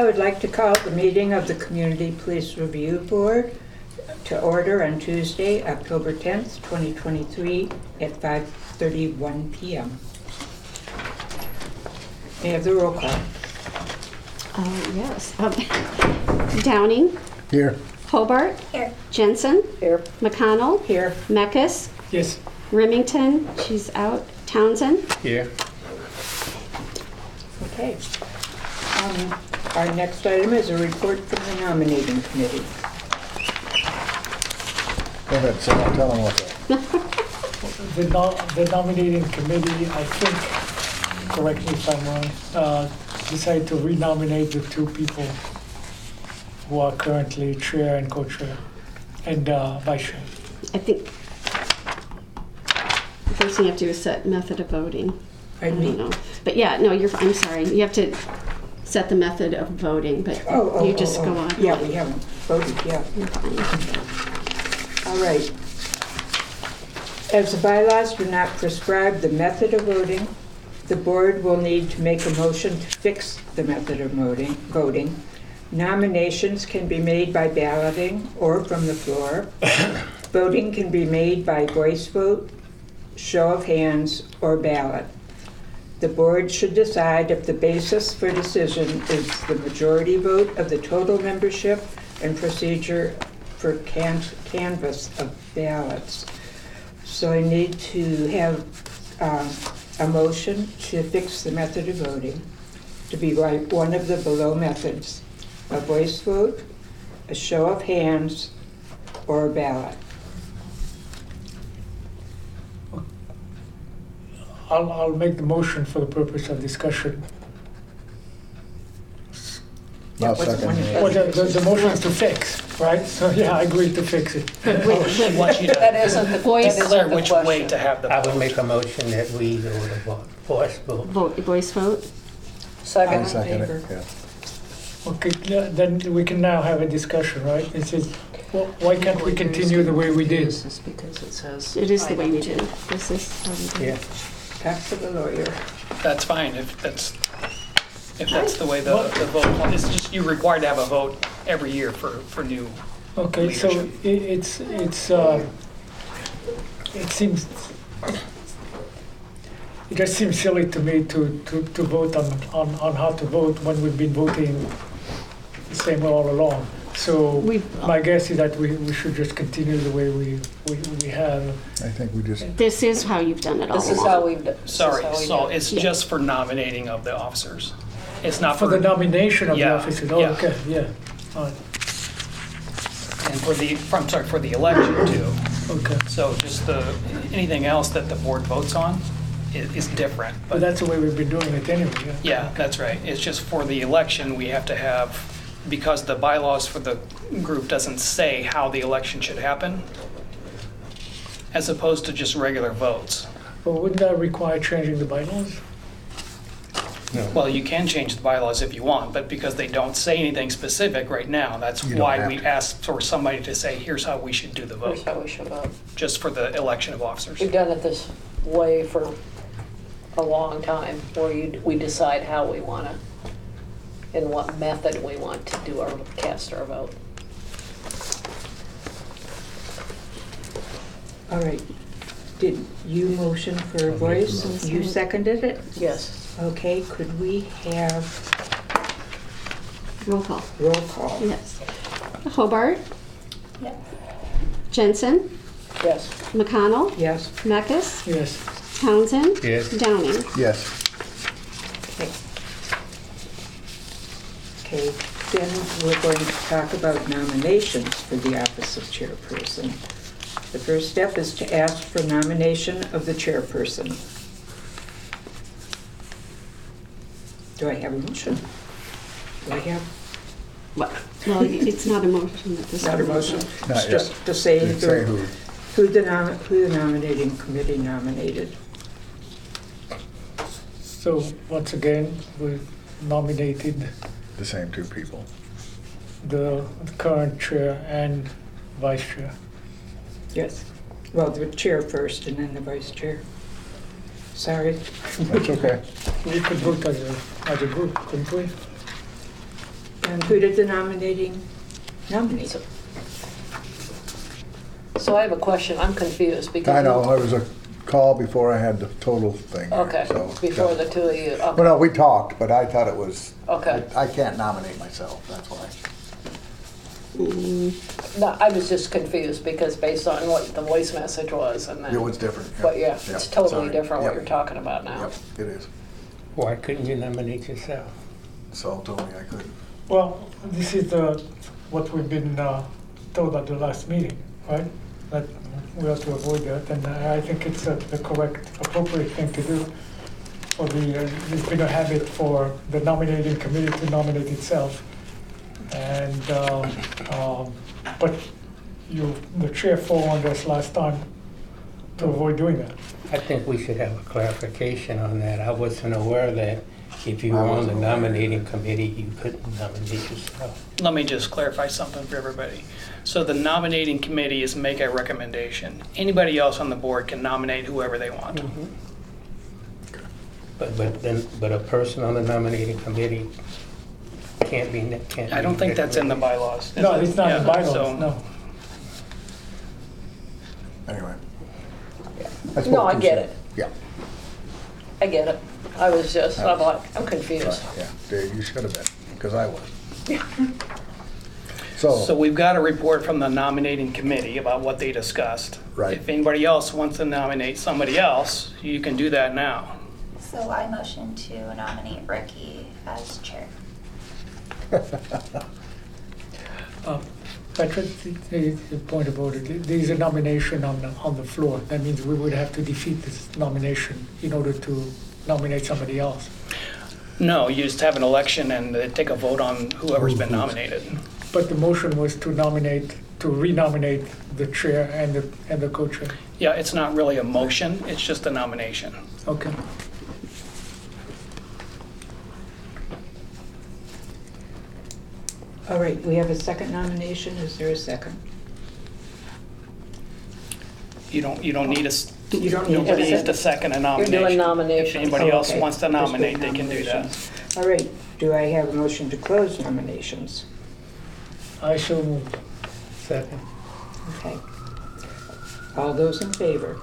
I would like to call the meeting of the Community Police Review Board to order on Tuesday, October 10th, 2023 at 5:31 PM. May I have the roll call? Uh, Yes. Um, Downing, Here. Hobart. Here. Jensen. Here. McConnell. Here. Mekis. Yes, Remington, she's out. Townsend. Here. Okay. Our next item is a report from the nominating committee. Go ahead, Sal, tell them what's up. the no- the nominating committee, I think, correct me if I'm wrong, uh, decided to renominate the two people who are currently chair and co-chair and uh, vice chair. I think the first thing you have to do is set method of voting. I Pardon don't me? know. But yeah, no, you're, I'm sorry. You have to set the method of voting, but Oh, oh, you oh, just oh, go oh. on. Yeah, we haven't voted yet. All right. As the bylaws do not prescribe the method of voting, the board will need to make a motion to fix the method of voting. voting. Nominations can be made by balloting or from the floor. Voting can be made by voice vote, show of hands, or ballot. The board should decide if the basis for decision is the majority vote of the total membership and procedure for can- canvass of ballots. So I need to have um, a motion to fix the method of voting to be like one of the below methods, a voice vote, a show of hands, or a ballot. I'll, I'll make the motion for the purpose of discussion. I'll what's the second one you. Well, the, the the motion is to fix, right? So, yeah, I agree to fix it. I want you to That isn't the, that Voice. isn't declare the which way question. to have the I would make a motion that we go with a vo- voice vote. Vote, voice vote. I Second, second it, yeah. Okay, yeah, then we can now have a discussion, right? This is, well, why can't we continue the way we did? Just because it says. It is the way we do. This is how we do. Yeah. Back to the lawyer. That's fine, if that's, if that's the way the, the vote, it's just, you're required to have a vote every year for, for new, Okay, so Leadership. it's, it's, uh, it seems, it just seems silly to me to, to, to vote on, on, on how to vote when we've been voting the same way all along. So We've- my guess is that we, we should just continue the way we, we, we have. I think we just, This is how you've done it all This is along. how we've, this is sorry, how we so do it. it's Yeah. just for nominating of the officers. It's not For for, the nomination of the Yeah, officers, oh, yeah. okay, yeah, all right, and for the, I'm sorry, for the election too. okay. So just the, anything else that the board votes on i- is different, But but that's the way we've been doing it anyway, yeah. yeah, that's right. It's just for the election, we have to have, because the bylaws for the group doesn't say how the election should happen, as opposed to just regular votes. But wouldn't that require changing the bylaws? Well, you can change the bylaws if you want, but because they don't say anything specific right now, that's You don't why have we to. asked for somebody to say, here's how we should do the Here's vote, how we should vote. just for the election of officers. We've done it this way for a long time, where you, we decide how we want to, in what method we want to do our, cast our vote. All right. Did you motion for a I'll make the voice? You seconded it? Yes. Okay, could we have Roll call. roll call? Yes. Hobart. Yes. Jensen. Yes. McConnell. Yes? Mekis. Yes. Townsend. Yes. Downing. yes. Okay. Okay, then we're going to talk about nominations for the office of chairperson. The first step is to ask for nomination of the chairperson. Do I have a motion? Do I have, Well, it's not a motion at this not a point. motion? Not It's yet. just to say Didn't say who who. who the nom- who the nominating committee nominated. So, once again, we nominated The same two people. the current chair and vice chair. Yes. Well, the chair first and then the vice chair. Sorry. That's okay. We could vote as a, as a group, couldn't we? And who did the nominating nominate? So I have a question, I'm confused because. I know, it was a call before I had the total thing. here, Okay, so, before yeah. the two of you, Well, okay, no, we talked, but I thought it was. Okay. I I can't nominate myself, that's why. no, I was just confused because based on what the voice message was and then. It was different. But yeah, Yeah, it's totally sorry. different what you're talking about now. Yep, it is. Why couldn't you nominate yourself? Saul told me I couldn't. Well, this is the, what we've been uh, told at the last meeting, right? That we have to avoid that, and I think it's uh, the correct, appropriate thing to do. For the, uh, there's been a habit for the nominating committee to nominate itself. And, uh, um, but you, the chair forewarned us last time to avoid doing that. I think we should have a clarification on that. I wasn't aware that if you were on the nominating committee, you couldn't nominate yourself. Let me just clarify something for everybody. So the nominating committee is make a recommendation. Anybody else on the board can nominate whoever they want. Mm-hmm. But, but then, but a person on the nominating committee can't be, can't. I don't think that's in the bylaws. is No, it? it's not in the Yeah, so- bylaws, no. Anyway. No, spoke I get it. Yeah, I get it. I was just, I'm like, I'm confused. yeah, Dave, you should have been, because I was. So So, we've got a report from the nominating committee about what they discussed. Right. If anybody else wants to nominate somebody else, you can do that now. So I motion to nominate Ricky as chair. Uh, Patrick, the- the the point about it, there is a nomination on the, on the floor. That means we would have to defeat this nomination in order to nominate somebody else. No, you just have an election and they take a vote on whoever's been nominated. But the motion was to nominate, to renominate the chair and the, and the co-chair. Yeah, it's not really a motion, it's just a nomination. Okay. All right, we have a second nomination. Is there a second? You don't, you don't need a, s- You don't need a nobody needs second. to second a You're nomination. doing If nominations. anybody Oh, else okay. wants to Just doing nominate, they can do that. nominations. All right, do I have a motion to close nominations? I shall move. Second. Okay. All those in favor?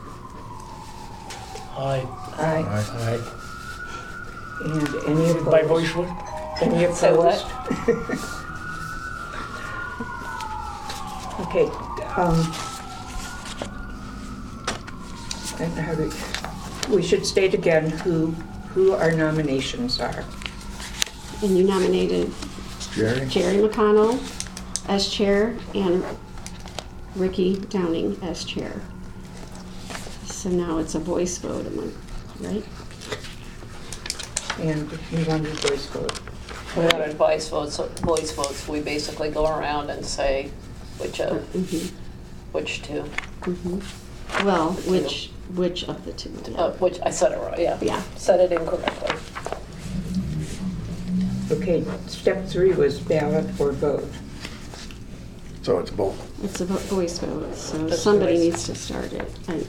Aye. Aye. Aye. And any opposed? By voice vote? Any opposed? Say what? Okay, um, I don't know how to, we should state again who, who our nominations are. And you nominated Jerry? Jerry McConnell as chair and Ricky Downing as chair. So now it's a voice vote, am I right? And you wanted voice vote. We wanted voice votes, voice votes, we basically go around and say which of, Mhm, which two, mhm. Well, which, which of the two? uh, which, I said it wrong, yeah. Yeah. Said it incorrectly. Okay, step three was ballot or vote. So it's both. It's a vo- voice vote, so That's somebody voice. needs to start it. And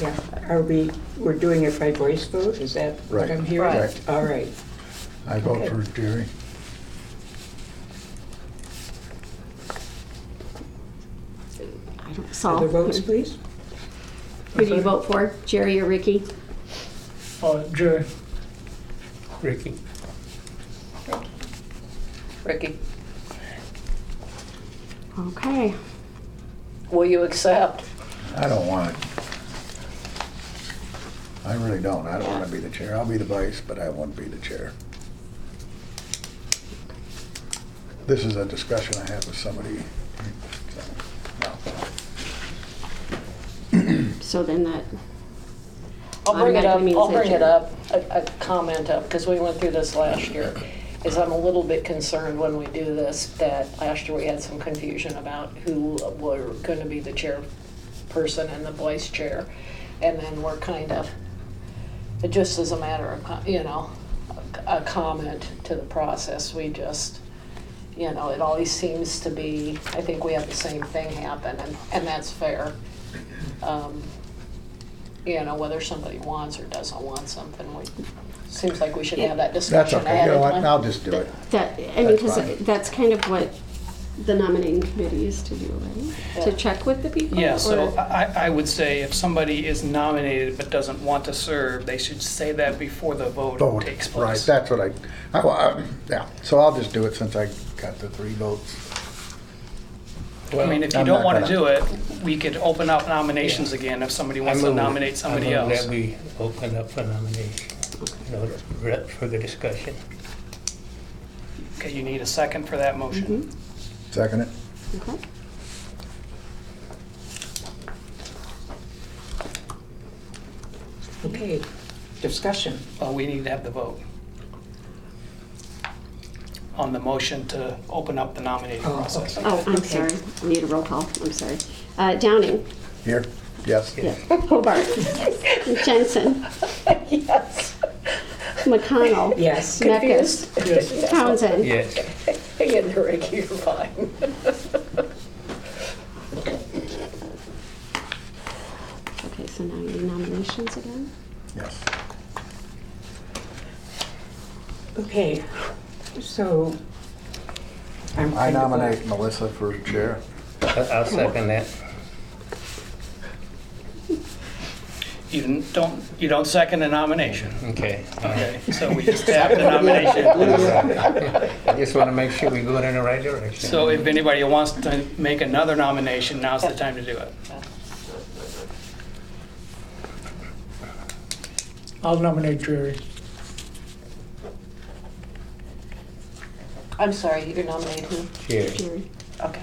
Yeah, are we, we're doing it by voice vote, is that what Right. I'm hearing? Right. All right, I vote for Jerry. I don't, Saul? other votes, please? Who do you vote for, Jerry or Ricky? Uh, Jerry, Ricky. Ricky, Okay. will you accept? I don't want it. I really don't. I don't want to be the chair. I'll be the vice, but I won't be the chair. This is a discussion I have with somebody. so, no. So then that, I'll bring it up, Automatically means I'll bring it you're- up, a, a comment up, because we went through this last year, is I'm a little bit concerned when we do this, that last year we had some confusion about who were gonna be the chairperson and the vice chair. And then we're kind of, it just as a matter of, you know, a a comment to the process, we just, you know, it always seems to be, I think we have the same thing happen, and, and that's fair. Um, you know, whether somebody wants or doesn't want something. We, seems like we should have that discussion. That's discussion okay, ahead you know of what, time. I'll just do it. That, I mean, That's because fine. that's kind of what the nominating committee is to do, right? To Yeah. check with the people? Yeah, so or- I, I would say if somebody is nominated but doesn't want to serve, they should say that before the vote Vote, takes right, place. that's what I, I, I- yeah, so I'll just do it since I got the three votes. I mean, if you I'm don't not want to gonna- do it, we could open up nominations again if somebody I wants to move- nominate somebody I move else. that we open up for nomination, you know, for further discussion. Okay, you need a second for that motion. Second it? Okay. Okay, discussion. Well, we need to have the vote on the motion to open up the nominating Oh, process. okay. Oh, I'm Okay. sorry. I need a roll call. I'm sorry. Uh, Downing. Here, yes? Yeah. Hobart. Jensen. Yes. McConnell. Yes. Meckes. Yes. Townsend. Yes, Again, Ricky, you're fine. Okay, so now you need nominations again? Yes. Okay, so I'm I kind of nominate Melissa for chair. I- I'll second that. You didn't- don't, you don't second a nomination. Okay. Okay, so we just have the nomination. I just want to make sure we go in the right direction. So if anybody wants to make another nomination, now's the time to do it. I'll nominate Jerry. I'm sorry, you nominate who? Jerry. Jerry. Okay.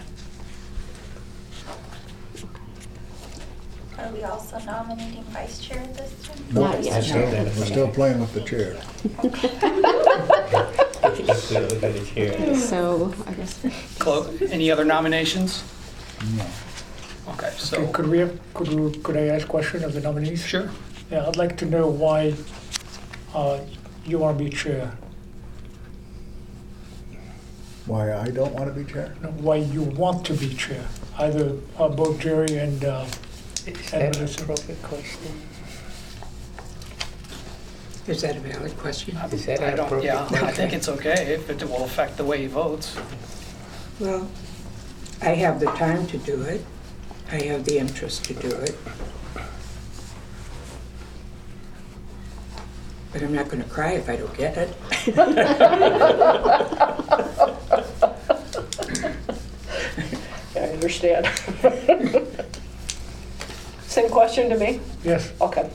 Are we also nominating vice chair this time? Nope, Not yet. we're still- We're still playing with the chair. Let's look at the chair. So I guess, Clo- Any other nominations? No. Okay, Okay, so, Could we, could we, could I ask question of the nominees? sure. Yeah, I'd like to know why uh, you want to be chair. Why I don't want to be chair? No, Why you want to be chair, either uh, both Jerry and, uh, Is that an appropriate question? Is that a valid question? Is that I an don't, appropriate yeah, I question? think it's okay if it will affect the way he votes. Well, I have the time to do it. I have the interest to do it. But I'm not gonna cry if I don't get it. I understand. Same question to me? yes, Okay.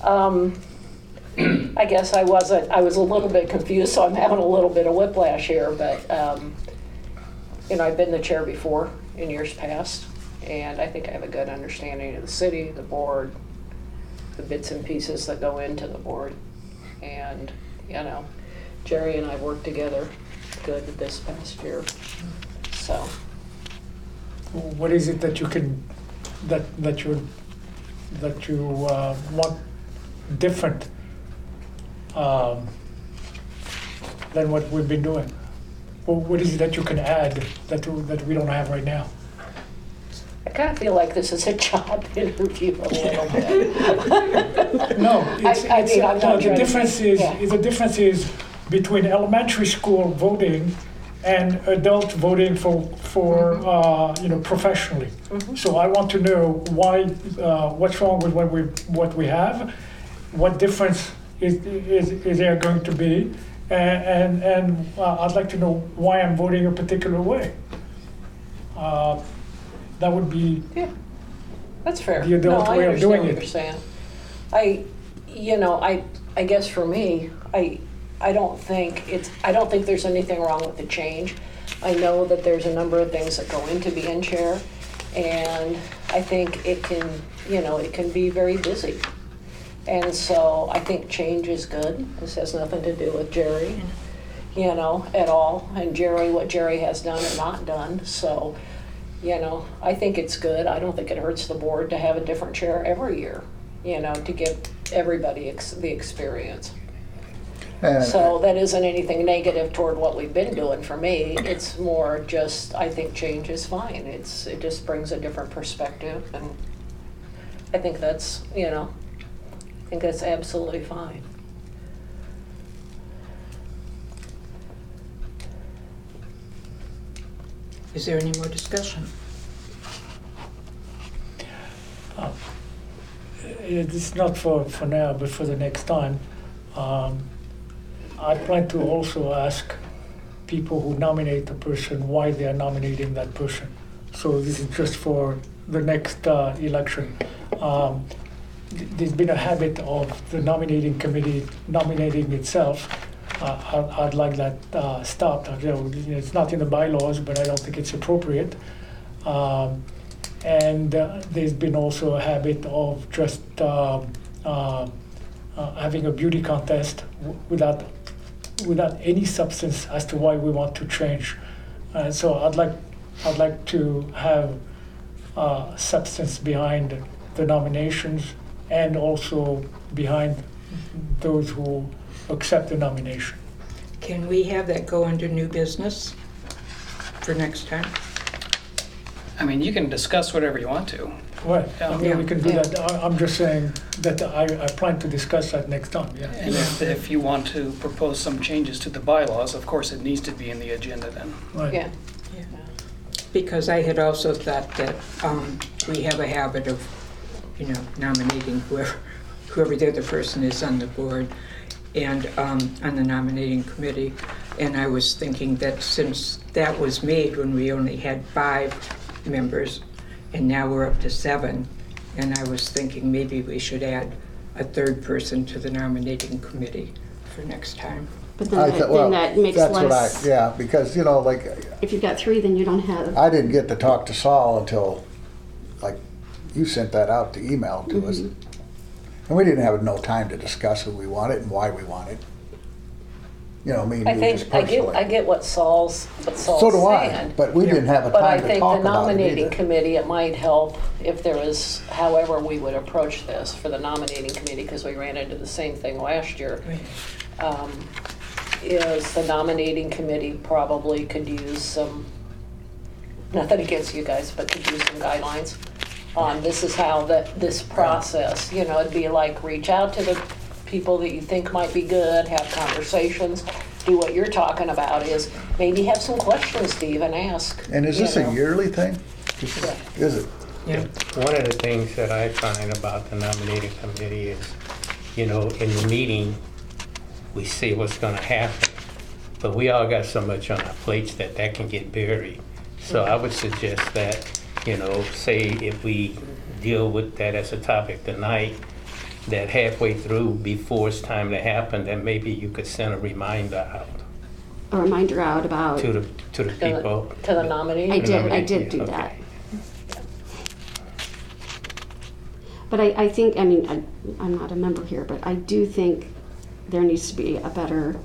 Um, I guess I wasn't, I was a little bit confused, so I'm having a little bit of whiplash here, but, um, you know, I've been the chair before in years past, and I think I have a good understanding of the city, the board, the bits and pieces that go into the board. And, you know, Jerry and I worked together good this past year, so. what is it that you can, that, that you, that you uh, want different um, than what we've been doing? Wh- What is it that you can add that, that we don't have right now? I kind of feel like this is a job interview a little bit. No, it's, I it's, mean, I'm not no, the trying to- difference is, yeah. the difference is between elementary school voting and adult voting for, for, Mm-hmm. uh, you know, professionally. So I want to know why, uh, what's wrong with what we, what we have? What difference is, is, is there going to be? And, and, and uh, I'd like to know why I'm voting a particular way. Uh, That would be, Yeah, that's fair. The adult No, I way of doing understand what it. you're saying. I, you know, I, I guess for me, I, I don't think it's, I don't think there's anything wrong with the change. I know that there's a number of things that go into being chair, and I think it can, you know, it can be very busy. And so I think change is good. This has nothing to do with Jerry, you know, at all. And Jerry, what Jerry has done and not done, so, you know, I think it's good. I don't think it hurts the board to have a different chair every year, you know, to give everybody ex- the experience. And- So that isn't anything negative toward what we've been doing for me. It's more just, I think change is fine. It's, it just brings a different perspective and I think that's, you know, I think that's absolutely fine. Is there any more discussion? Uh, It's not for, for now, but for the next time. Um, I plan to also ask people who nominate a person why they are nominating that person. So this is just for the next uh, election. Um, th- There's been a habit of the nominating committee nominating itself. Uh, I- I'd like that uh, stopped. It's not in the bylaws, but I don't think it's appropriate. Um, and uh, there's been also a habit of just um, uh, uh, having a beauty contest w- without without any substance as to why we want to change. And so I'd like I'd like to have uh, substance behind the nominations and also behind those who accept the nomination. Can we have that go under new business for next time? I mean, you can discuss whatever you want to. Right, I mean, we can do Yeah. that. I- I'm just saying that I, I plan to discuss that next time, yeah. And if, if you want to propose some changes to the bylaws, of course, it needs to be in the agenda then. Right. Yeah. Because I had also thought that um, we have a habit of, you know, nominating whoever, whoever the other person is on the board and um, on the nominating committee. And I was thinking that since that was made when we only had five members, and now we're up to seven, and I was thinking maybe we should add a third person to the nominating committee for next time. But I then that, thought- well, then that makes That's what I, less, yeah, because, you know, like, if you've got three, then you don't have, I didn't get to talk to Saul until, like, you sent that out to email to us. Mm-hmm. And we didn't have no time to discuss who we wanted and why we wanted. You know, me and I you think, just I get, I personally. get what Saul's, what Saul's So saying. do I, but we didn't have a But I time to think talk the about it nominating either. committee, it might help if there was, however we would approach this for the nominating committee, because we ran into the same thing last year. um, Is the nominating committee probably could use some, nothing against you guys, but could use some guidelines on this is how that, this process, you know, it'd be like, reach out to the people that you think might be good, have conversations, do what you're talking about is, maybe have some questions to even ask. And is you this a yearly thing? Just- Is it? Yeah. One of the things that I find about the nominating committee is, you know, in the meeting, we see what's gonna happen, but we all got so much on our plates that that can get buried. So I would suggest that, you know, say if we deal with that as a topic tonight, that halfway through, before it's time to happen, then maybe you could send a reminder out a reminder out about, to the, to the To the- people. To the nominee? I did, I did you, do okay. that. But I, I think, I mean, I, I'm not a member here, but I do think there needs to be a better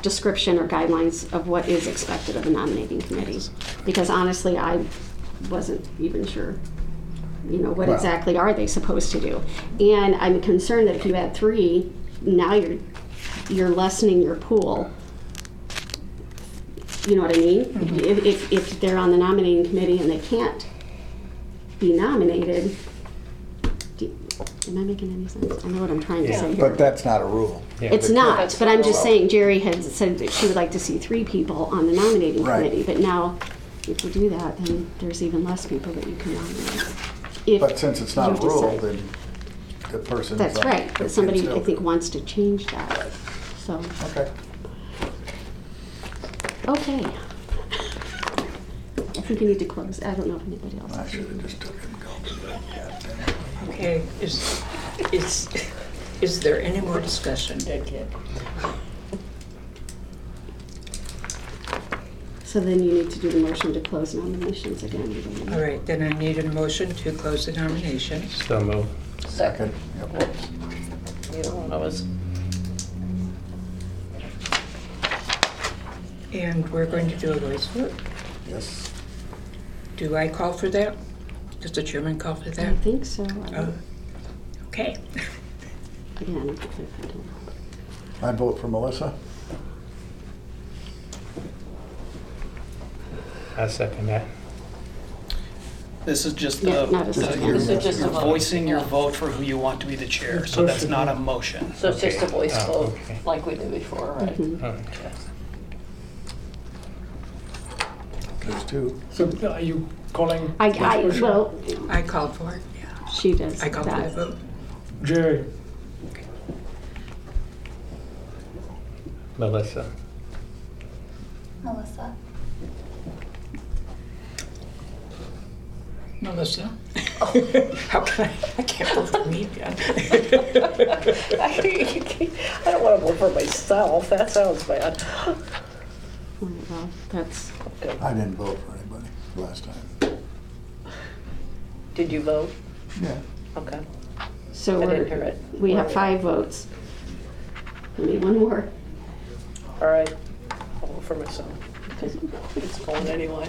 description or guidelines of what is expected of the nominating committee. Because honestly, I wasn't even sure, you know, what Well- exactly are they supposed to do? And I'm concerned that if you add three, now you're, you're lessening your pool. You know what I mean? Mm-hmm. If, if, if they're on the nominating committee and they can't be nominated, do, am I making any sense? I know what I'm trying to Yeah. say here. But that's not a rule. Yeah, It's but- not, That's but I'm just rule. saying Jerry had said that she would like to see three people on the nominating Right. committee, but now if you do that, then there's even less people that you can nominate. If But since it's not you a rule, decide- then the person. That's right, but somebody, I think, wants to change that, so, Okay. okay. I think we need to close, I don't know if anybody else. I should have just took it and gone to Okay, is, is, is there any more discussion? So then you need to do the motion to close nominations again. All right, then I need a motion to close the nominations. So move. Second, Yep. you don't know, is, And we're going to do a voice vote. Yes. Do I call for that? Does the chairman call for that? I that? think so. Oh, Okay. Again, if I don't- I'd vote for Melissa. I second that. This is just Yeah, the, not a Just second. This is just a message. vote. voicing your vote for who you want to be the chair, so that's not a motion. So it's just a Okay. voice Oh, vote, okay. like we did before, right? Mhm. All right. There's two. So are you calling? I, I, well, I called for it, yeah. she does I called for the that. vote. Jerry, Melissa, Melissa. Melissa? How can I, I can't believe it. I don't want to vote for myself, that sounds bad. Oh, well, that's, Okay. I didn't vote for anybody last time. Did you vote? Yeah. Okay. so I didn't hear we're, it. we have five votes. We need one more. All right. I'll vote for myself. It's going anyway.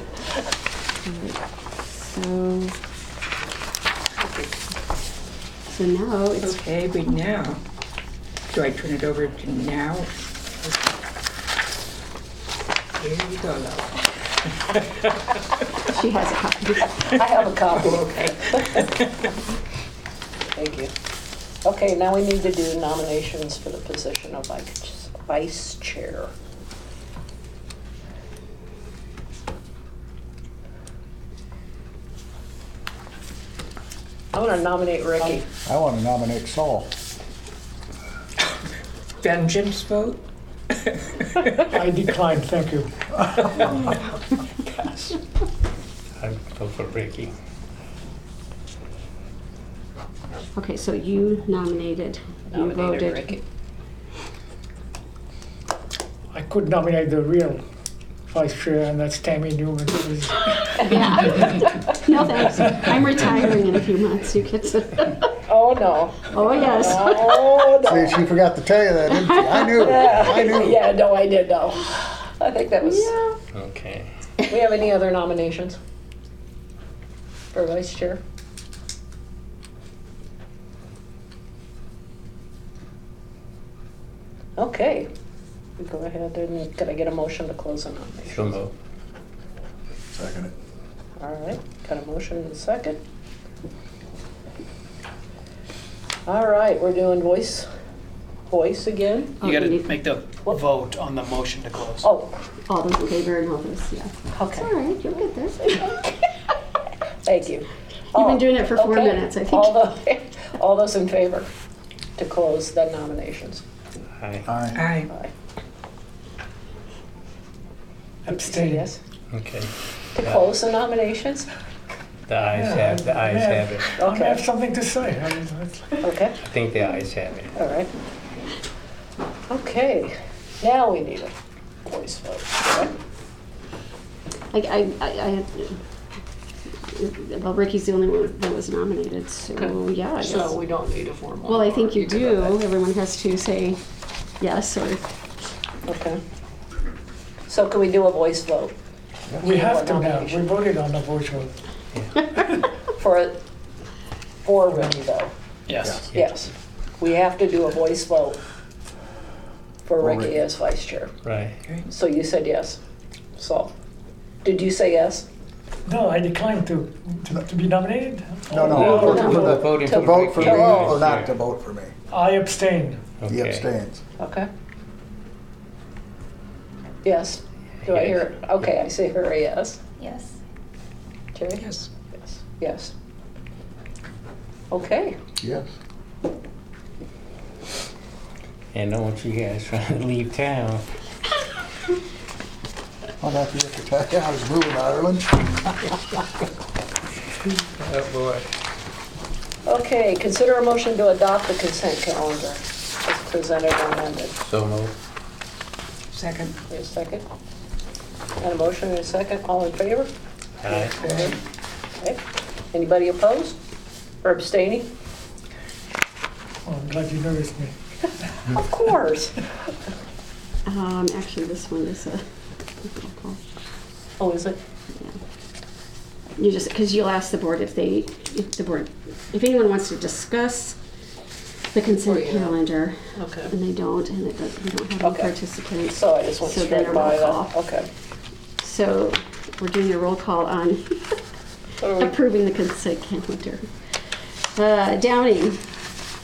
So, so now it's, Okay, but now, do I turn it over to now? Here you go, love. she has a copy. I have a copy. Okay. Thank you. Okay, now we need to do nominations for the position of vice vice chair. I want to nominate Ricky. I want to nominate Saul. Vengeance vote? I decline, thank you. I vote for Ricky. Okay, so you nominated, you Nominated voted. Ricky. I could nominate the real vice chair, and that's Tammy Newman. please. Yeah. No, thanks. I'm retiring in a few months. You get to, Oh, no. oh, yes. Oh, no. See, she forgot to tell you that, didn't she? I knew, I knew. Yeah, no, I did know. I think that was, Yeah. Okay. we have any other nominations? For vice chair? Okay, we go ahead and, could I get a motion to close the nomination? So move. Second it. All right, got a motion and a second. All right, we're doing voice, voice again. Oh, You gotta make the vote on the motion to close. Oh, All those in favor and all those, yeah. It's all okay, right, you'll get this. thank you. You've been oh, doing it for four minutes, I think. All the, all those in favor to close the nominations? Aye. Aye. Aye. Aye. Abstain. Yes, Okay. To close the nominations? The ayes have, the ayes Yeah. have it. I have Okay, something to say. I mean, that's- okay, I think the ayes have it. all right. Okay, now we need a voice vote, correct? I, I, I, I, well, Ricky's the only one that was nominated, so, Okay. yeah, I So guess. we don't need a formal. Well, I think you do. Everyone has to say yes or. Okay. So can we do a voice vote We have to now, we voted on the voice vote. for, for Ricky though? Yes. Yes, we have to do a voice vote for For Ricky Ricky. as vice chair. Right. So you said yes. So, did you say yes? No, I declined to, to, to be nominated. No, no, No, for- no, for no. the- Voting to for vote for me Ricky. Oh. Or not to vote for me. I abstain. He Okay. abstains. Okay. Yes. Do I hear, it? okay, I say her a yes. Yes. Jerry? Yes. Yes. Yes. Okay. Yes. And don't want you guys trying to leave town. I'll have to get to tell you, I was moving to Ireland. Oh, boy. Okay, consider a motion to adopt the consent calendar as presented and amended. So moved. Second. Wait a second. And a motion and a second, all in favor? Aye. Okay. Anybody opposed or abstaining? Oh, I'm glad you noticed me. Of course. um, actually, this one is a, roll call. Oh, is it? you just, because you'll ask the board if they, if the board, if anyone wants to discuss the consent Oh, yeah. calendar, Okay. and they don't, and it doesn't, we don't have any Okay. participants. So I just went So then straight a by roll that. call. Okay. So we're doing a roll call on What are we- approving the consent calendar. Uh, Downing,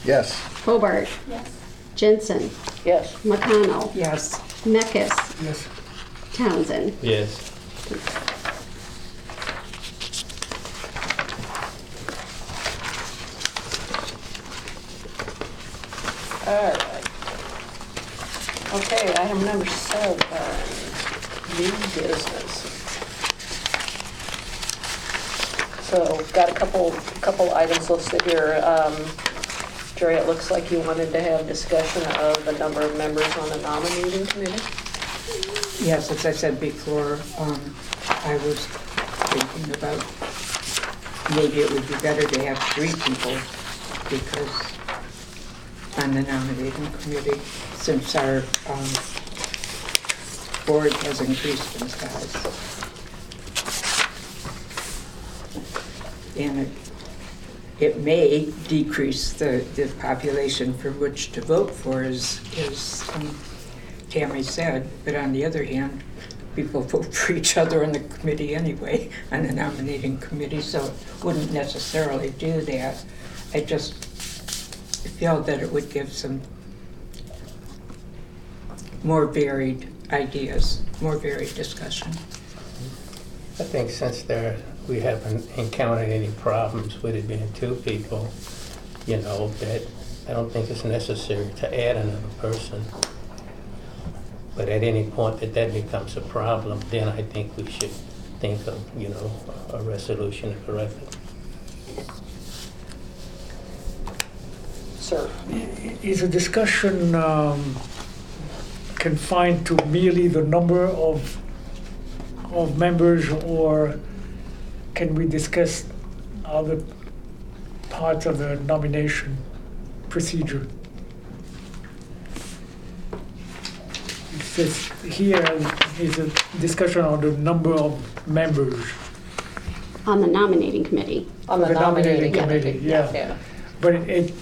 Yes, Hobart, Yes. Jensen, Yes, McConnell, Yes, Meckes, Yes. Townsend. Yes. all right. Okay, item number seven, new business. So, got a couple, couple items listed here. Um, Jerry, it looks like you wanted to have discussion of the number of members on the nominating committee? yes, as I said before, um, I was thinking about maybe it would be better to have three people because on the nominating committee, since our, um, board has increased in size. And it, it may decrease the, the population for which to vote for, as, as um, Tammy said, but on the other hand, people vote for each other on the committee anyway, on the nominating committee, so it wouldn't necessarily do that. I just feel that it would give some more varied ideas, more varied discussion. I think since there, we haven't encountered any problems with it being two people, you know, that I don't think it's necessary to add another person. But at any point that that becomes a problem, then I think we should think of, you know, a resolution to correct it. Sir? Is a discussion um, confined to merely the number of, of members, or can we discuss other parts of the nomination procedure? It says here is a discussion on the number of members. On the nominating committee. On the The nominating nominating committee, committee? yeah. Yeah. But it- it,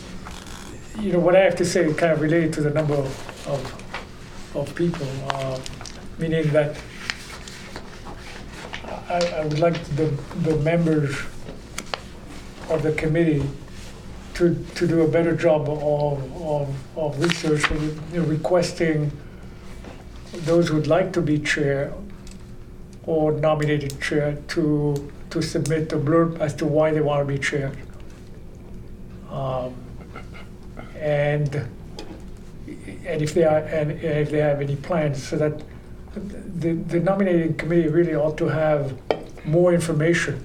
you know, what I have to say is kind of related to the number of, of, of people, uh, meaning that I, I would like the, the members of the committee to, to do a better job of, of, of research, you know, requesting those who'd like to be chair or nominated chair to, to submit a blurb as to why they want to be chair. Um, and and if they are and if they have any plans, so that the, the nominating committee really ought to have more information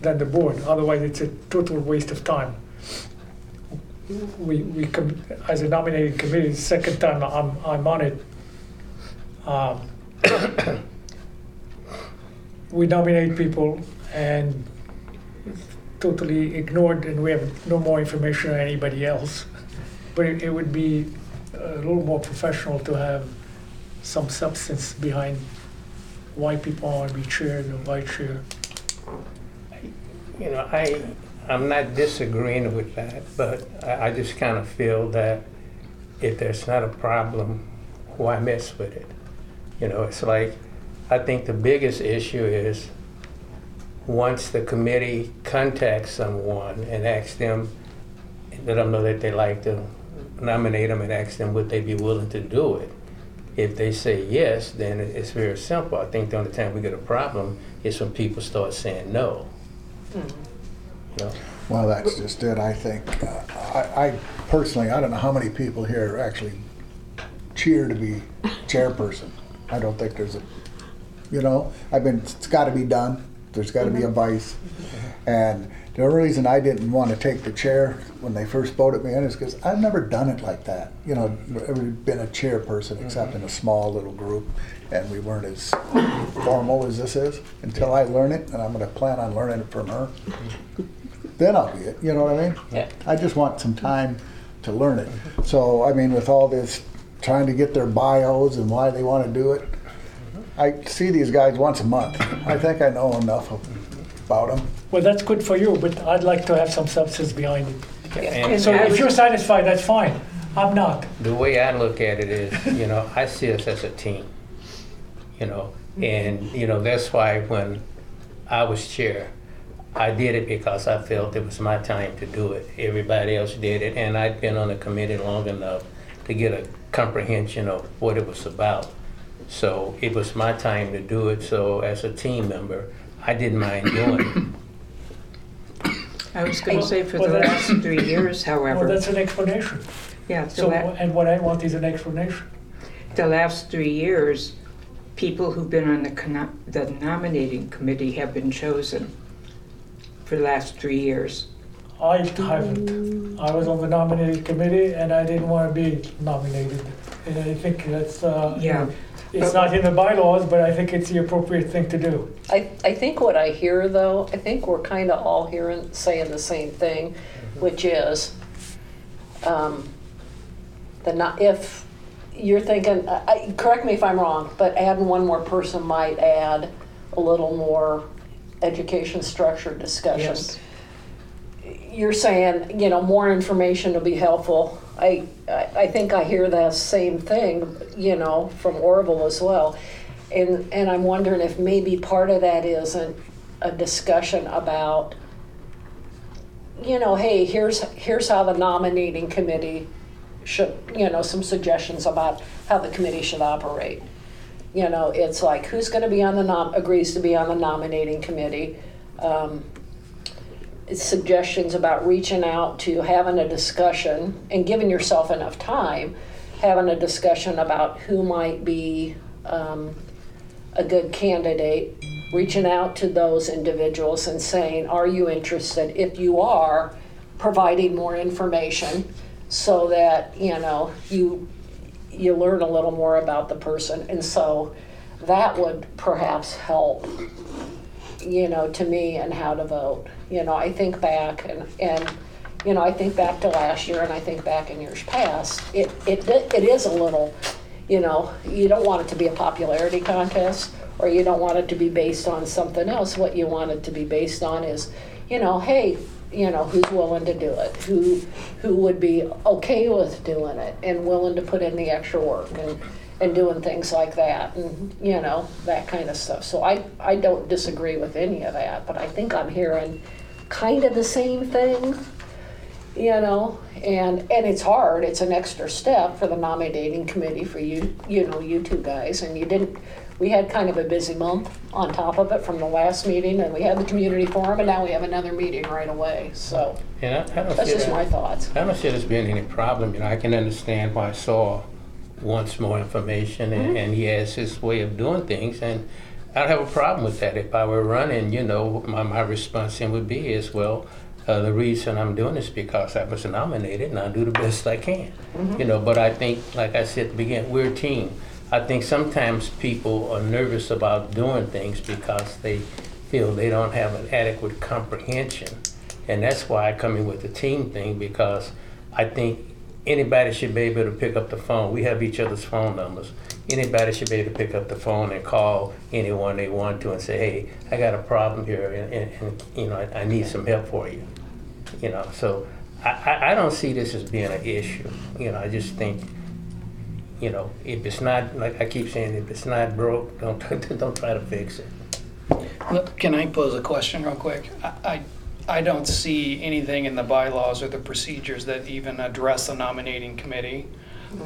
than the board. Otherwise, it's a total waste of time. We we com- as a nominating committee, the second time I'm I'm on it. Um, we nominate people and totally ignored, and we have no more information than anybody else. But it, it would be a little more professional to have some substance behind why people want to be chair and vice chair. You know, I, I'm not disagreeing with that, but I, I just kind of feel that if there's not a problem, why mess with it? You know, it's like, I think the biggest issue is once the committee contacts someone and asks them, let them know that they like to nominate them and ask them would they be willing to do it. If they say yes, then it's very simple. I think the only time we get a problem is when people start saying no. Hmm. You know? well, that's just it, I think. Uh, I, I personally, I don't know how many people here actually cheer to be chairperson. I don't think there's a, you know, I've been, it's gotta be done, there's gotta be a mm-hmm. vice. Mm-hmm. And the only reason I didn't want to take the chair when they first voted me in is because I've never done it like that. You know, ever been a chairperson except in a mm-hmm. small little group, and we weren't as formal as this is until I learn it, and I'm gonna plan on learning it from her. Mm-hmm. Then I'll be it, you know what I mean? Yeah. I just want some time to learn it. Mm-hmm. So, I mean, with all this trying to get their bios and why they want to do it, I see these guys once a month. I think I know enough about them. Well, that's good for you, but I'd like to have some substance behind it. And So I if you're satisfied, that's fine. I'm not. the way I look at it is, you know, I see us as a team, you know, and, you know, that's why when I was chair, I did it because I felt it was my time to do it. Everybody else did it, and I'd been on the committee long enough to get a comprehension of what it was about. So it was my time to do it, so as a team member, I didn't mind doing it. I was going to say for Well, the that's- last three years, Well, however, that's an explanation. yeah, the So, la- and what I want is an explanation. the last three years, people who've been on the the nominating committee have been chosen for the last three years. I haven't. I was on the nominating committee and I didn't want to be nominated. And I think that's, uh, Yeah. It's not in the bylaws, but I think it's the appropriate thing to do. I, I think what I hear though, I think we're kind of all hearing, saying the same thing, which is, um, the not, if you're thinking, I, I- correct me if I'm wrong, but adding one more person might add a little more education structure discussion. Yes. You're saying, you know, more information will be helpful. I, I, I think I hear that same thing, you know, from Orville as well. And, and I'm wondering if maybe part of that isn't a discussion about, you know, hey, here's, here's how the nominating committee should, you know, some suggestions about how the committee should operate. You know, it's like, who's gonna be on the nom, agrees to be on the nominating committee? Um, suggestions about reaching out to having a discussion and giving yourself enough time, having a discussion about who might be um, a good candidate, reaching out to those individuals and saying, Are you interested? If you are, providing more information so that, you know, you you learn a little more about the person. And so that would perhaps help you know, to me and how to vote. You know, I think back and, and, you know, I think back to last year and I think back in years past. It, it, it is a little, you know, you don't want it to be a popularity contest or you don't want it to be based on something else. What you want it to be based on is, you know, hey, you know, who's willing to do it? Who, who would be okay with doing it and willing to put in the extra work and, and doing things like that and you know that kind of stuff. So i i don't disagree with any of that but i think i'm hearing kind of the same thing you know? And and it's hard. It's an extra step for the nominating committee for you you know you two guys. And you didn't we had kind of a busy month on top of it from the last meeting and we had the community forum and now we have another meeting right away. So And I, I don't that's see just my that, thoughts. I don't see there's been any problem, you know, I can understand why Saul wants more information and, and he has his way of doing things and I don't have a problem with that. If I were running, you know, my, my response then would be is, well, uh, the reason I'm doing this because I was nominated and I'll do the best I can. You know, but I think, like I said at the beginning, we're a team. I think sometimes people are nervous about doing things because they feel they don't have an adequate comprehension. And that's why I come in with the team thing because I think anybody should be able to pick up the phone. We have each other's phone numbers. Anybody should be able to pick up the phone and call anyone they want to and say, hey, I got a problem here and, and, and you know, I, I need some help for you. You know, so I, I, don't see this as being an issue. You know, I just think, you know, if it's not, like I keep saying, if it's not broke, don't, don't try to fix it. Can I pose a question real quick? I, I I don't see anything in the bylaws or the procedures that even address the nominating committee.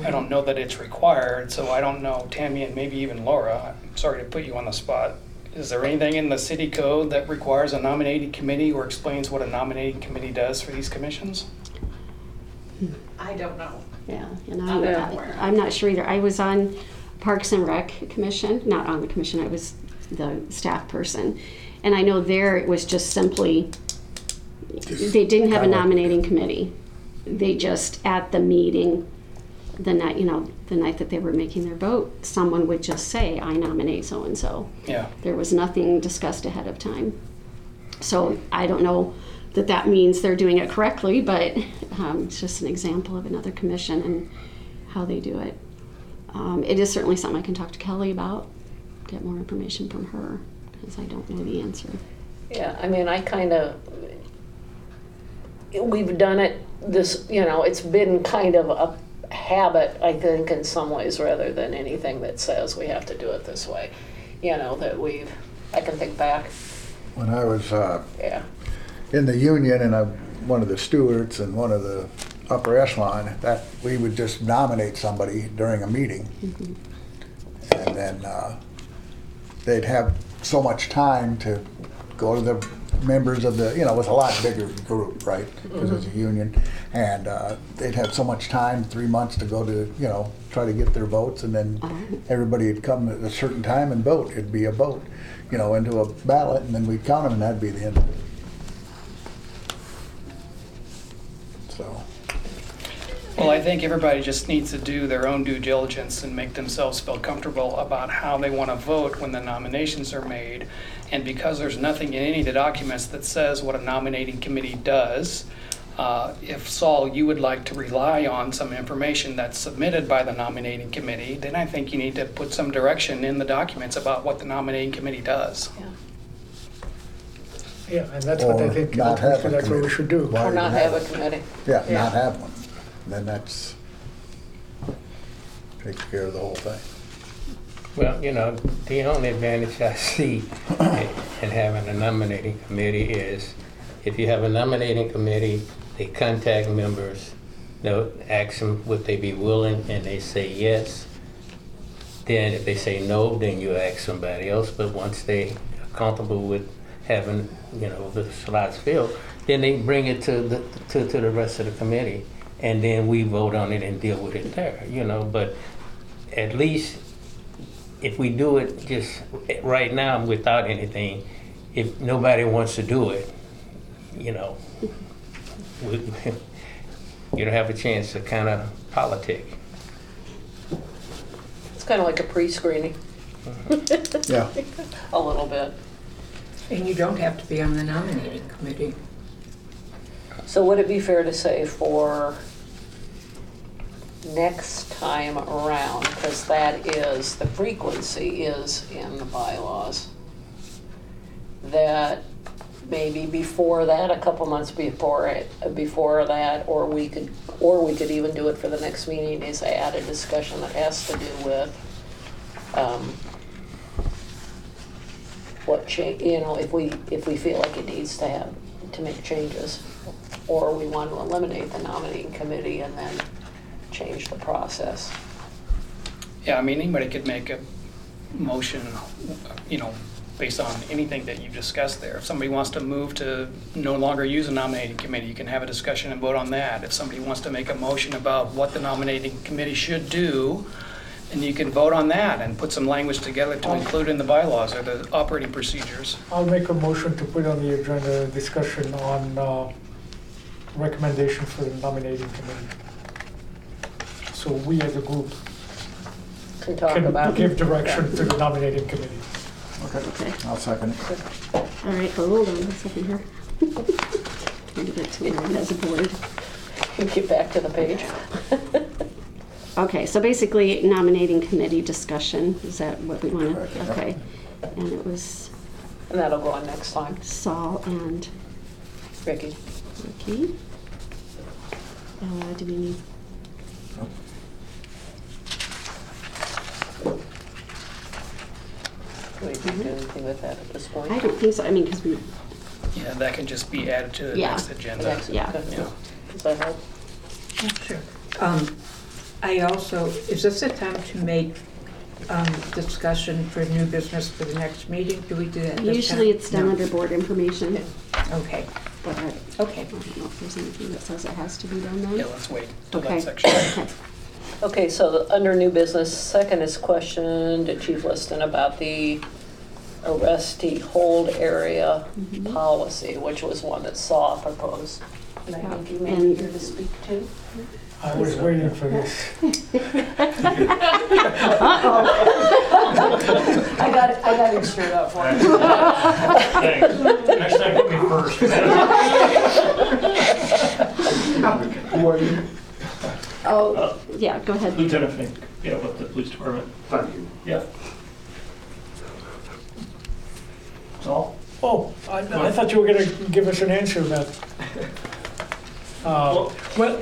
I don't know that it's required, so I don't know, Tammy and maybe even Laura, I'm sorry to put you on the spot. Is there anything in the city code that requires a nominating committee or explains what a nominating committee does for these commissions? I don't know. Yeah, and I'm I'm, not aware. I'm not sure either. I was on Parks and Rec Commission, not on the commission, I was the staff person. And I know there it was just simply, they didn't have a nominating committee. They just, at the meeting, the night, you know, the night that they were making their vote, someone would just say, I nominate so-and-so. Yeah. There was nothing discussed ahead of time. So I don't know that that means they're doing it correctly, but um, it's just an example of another commission and how they do it. Um, it is certainly something I can talk to Kelly about, get more information from her, because I don't know the answer. Yeah, I mean, I kind of, we've done it this, you know, it's been kind of a habit, I think, in some ways, rather than anything that says we have to do it this way. You know, that we've, I can think back When I was uh, Yeah. in the union and I'm one of the stewards and one of the upper echelon, that we would just nominate somebody during a meeting. And then uh, they'd have so much time to go to the members of the, you know, it was a lot bigger group, right? Because it was a union. And uh, they'd have so much time, three months to go to, you know, try to get their votes. And then everybody would come at a certain time and vote. It'd be a vote, you know, into a ballot and then we'd count them and that'd be the end of it. So. Well, I think everybody just needs to do their own due diligence and make themselves feel comfortable about how they want to vote when the nominations are made. And because there's nothing in any of the documents that says what a nominating committee does, uh, if Saul, you would like to rely on some information that's submitted by the nominating committee, then I think you need to put some direction in the documents about what the nominating committee does. Yeah, Yeah, and that's what I Or think, not have a that's what we committee. should do. Why Or not even have a committee. Yeah, Yeah. not have one. Then that's, takes care of the whole thing. Well, you know, the only advantage I see in in having a nominating committee is if you have a nominating committee, they contact members, they'll ask them would they be willing, and they say yes. Then if they say no, then you ask somebody else, but once they are comfortable with having, you know, the slots filled, then they bring it to the, to, to the rest of the committee, and then we vote on it and deal with it there, you know, but at least if we do it just right now without anything, if nobody wants to do it, you know, we, you don't have a chance to kind of politic. It's kind of like a pre-screening, mm-hmm. Yeah, a little bit. And you don't have to be on the nominating committee. So would it be fair to say for next time around, because that is, the frequency is in the bylaws, that maybe before that, a couple months before it, before that, or we could, or we could even do it for the next meeting, is add a discussion that has to do with, um, what change, you know, if we, if we feel like it needs to have, to make changes, or we want to eliminate the nominating committee and then change the process. Yeah, I mean, anybody could make a motion, you know, based on anything that you've discussed there. If somebody wants to move to no longer use a nominating committee, you can have a discussion and vote on that. If somebody wants to make a motion about what the nominating committee should do, then you can vote on that and put some language together to include in the bylaws or the operating procedures. I'll make a motion to put on the agenda a discussion on uh, recommendation for the nominating committee. So we as a group Can talk can about. give direction to the nominating committee. Okay. I'll second it. All right, hold on a second here. Trying to get to where it has a board. We Get back to the page. Okay, so basically nominating committee discussion, is that what we want Correct, to, okay. And it was And that'll go on next time. Saul and Ricky, Ricky. Uh, do we need, we do anything with that at this point? I don't think so, I mean, because we, Yeah, that can just be added to the Yeah. next agenda. Next- Yeah. okay. Yeah. Does that help? Sure. Um, I also, is this the time to make um, discussion for new business for the next meeting? Do we do that this time? usually it's done No. under board information, Okay, but I okay. I don't know if there's anything that says it has to be done then. Yeah, let's wait till Okay. that section. Okay. Okay, so under new business, second is question to Chief Liston about the arrestee hold area Mhm. policy, which was one that Saul proposed. And I think you may be here to speak to. I was waiting for this. Uh-oh. I got, it- I got it straight up for you. Thanks. Next time, put me first. Who are you? Oh, yeah, go ahead. Lieutenant Fink, yeah, with the police department. Thank you. Yeah. Saul? Oh, I, I thought you were gonna give us an answer about. Uh, well,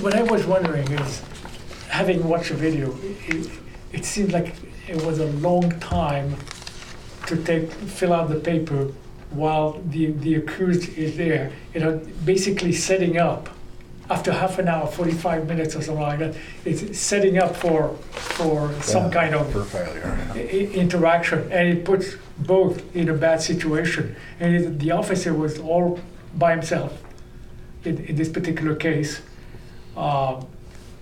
what I was wondering is, having watched the video, it, it seemed like it was a long time to take, fill out the paper while the, the accused is there, you know, basically setting up, after half an hour, 45 minutes or something like that, it's setting up for, for some kind of For failure. i- interaction, and it puts both in a bad situation. And it, the officer was all by himself in, in this particular case. Um,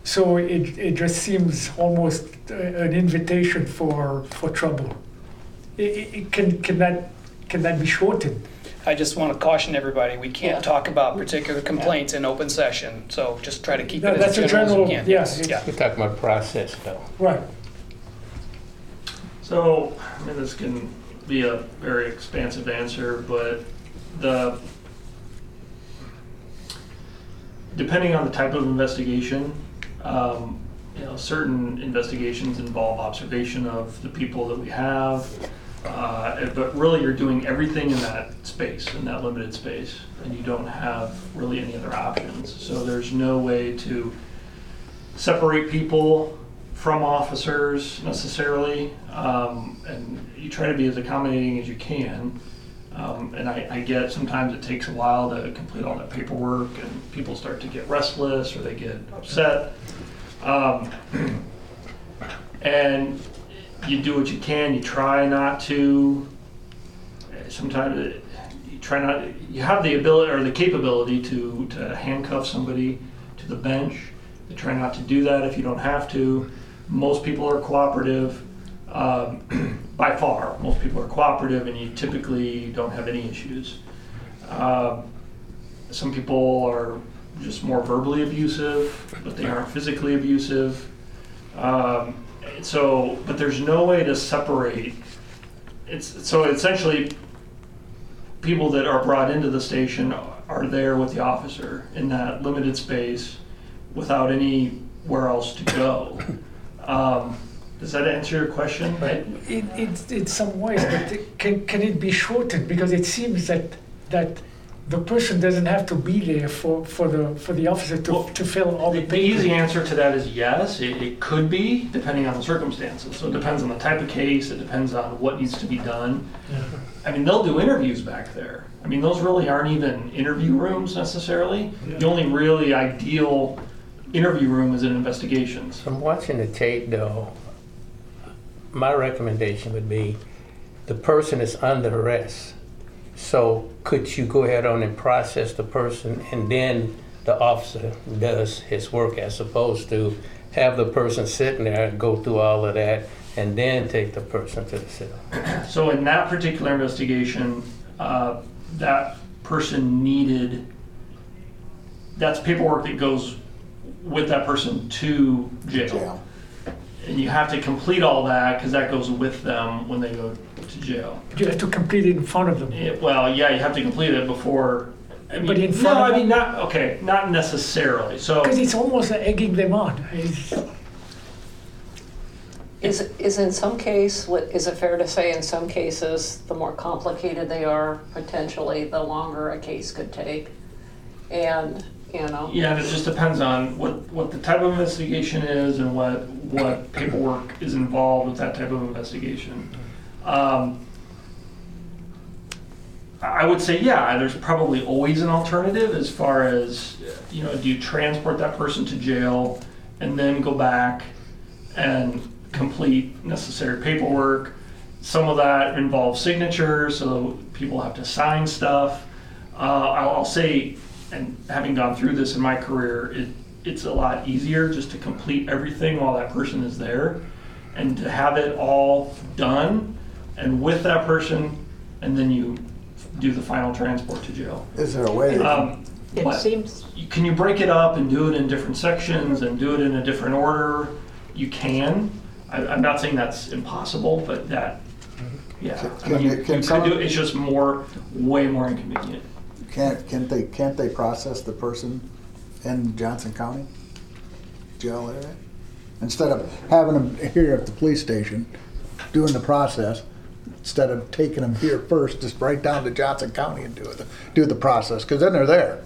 so it, it just seems almost a- an invitation for, for trouble. I- I- I- can, can, that, can that be shortened? I just want to caution everybody, we can't Yeah. talk about particular complaints in open session, so just try to keep No, it that's as a general as general- we can. Yes, it's- Yeah. We're talking about process though. Right. So, I mean, this can be a very expansive answer, but the, depending on the type of investigation, um, you know, certain investigations involve observation of the people that we have. Uh, but really, you're doing everything in that space, in that limited space, and you don't have really any other options. So there's no way to separate people from officers necessarily, um, and you try to be as accommodating as you can. Um, and I, I get sometimes it takes a while to complete all that paperwork, and people start to get restless or they get upset. Um, and you do what you can. You try not to. Sometimes you try not. You have the ability or the capability to to handcuff somebody to the bench. You try not to do that if you don't have to. Most people are cooperative. Um, by far, most people are cooperative, and you typically don't have any issues. Um, some people are just more verbally abusive, but they aren't physically abusive. Um, so, but there's no way to separate. It's so essentially people that are brought into the station are there with the officer in that limited space without anywhere else to go. Um, does that answer your question? In, in, in some ways, but it- can, can it be shortened? Because it seems that, that the person doesn't have to be there for, for the, for the officer to, Well, to fill all the The easy answer to that is yes, it, it could be, depending on the circumstances. So it depends on the type of case, it depends on what needs to be done. I mean, they'll do interviews back there. I mean, those really aren't even interview rooms necessarily. The only really ideal interview room is in investigations. From watching the tape though, my recommendation would be the person is under arrest. So could you go ahead on and process the person and then the officer does his work as opposed to have the person sitting there and go through all of that and then take the person to the cell? So in that particular investigation, uh, that person needed, that's paperwork that goes with that person to jail. Jail. And you have to complete all that because that goes with them when they go to jail. You have to complete it in front of them. Yeah, well, yeah, you have to complete it before. I mean, But in no, front of I mean them? not okay, not necessarily. So Because it's almost like egging them on. It's- Is, is in some case, what, is it fair to say in some cases, the more complicated they are, potentially, the longer a case could take? And, you know, yeah, and it just depends on what what the type of investigation is and what what paperwork is involved with that type of investigation. Um, I would say, yeah, there's probably always an alternative as far as, you know, do you transport that person to jail and then go back and complete necessary paperwork? Some of that involves signatures, so people have to sign stuff. Uh, I'll, I'll say, and having gone through this in my career, it, it's a lot easier just to complete everything while that person is there and to have it all done and with that person, and then you do the final transport to jail. Is there a way? that- Um, It but seems, can you break it up and do it in different sections and do it in a different order? You can. I, I'm not saying that's impossible, but that, yeah. I Can mean, you- you, can you could some- do it. It's just more, way more inconvenient. Can't, can't they, can't they process the person in Johnson County jail area? Instead of having them here at the police station, doing the process, instead of taking them here first, just right down to Johnson County and do it, do the process, because then they're there.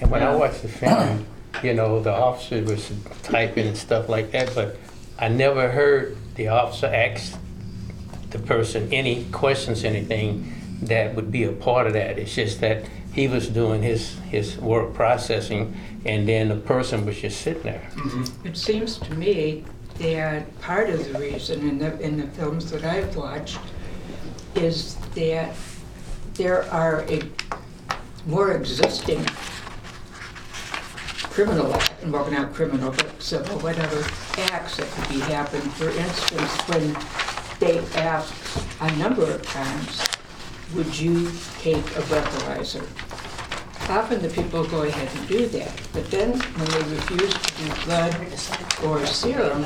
And when I watched the film, you know, the officer was typing and stuff like that, but I never heard the officer ask the person any questions, anything, that would be a part of that. It's just that he was doing his, his work processing, and then the person was just sitting there. Mm-hmm. It seems to me that part of the reason in the, in the films that I've watched is that there are a more existing criminal, well, not criminal, but civil, whatever, acts that could be happening. For instance, when they ask a number of times, would you take a breathalyzer? Often the people go ahead and do that, but then when they refuse to do blood or serum,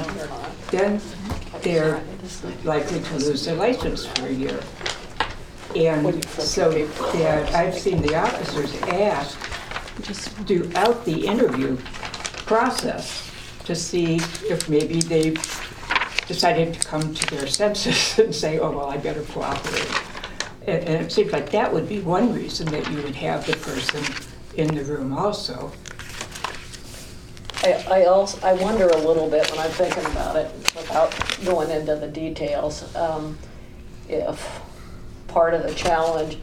then they're likely to lose their license for a year. And so that I've seen the officers ask throughout the interview process to see if maybe they've decided to come to their senses and say, oh, well, I better cooperate. And and it seems like that would be one reason that you would have the person in the room also. I, I also, I wonder a little bit when I'm thinking about it, without going into the details, um, if part of the challenge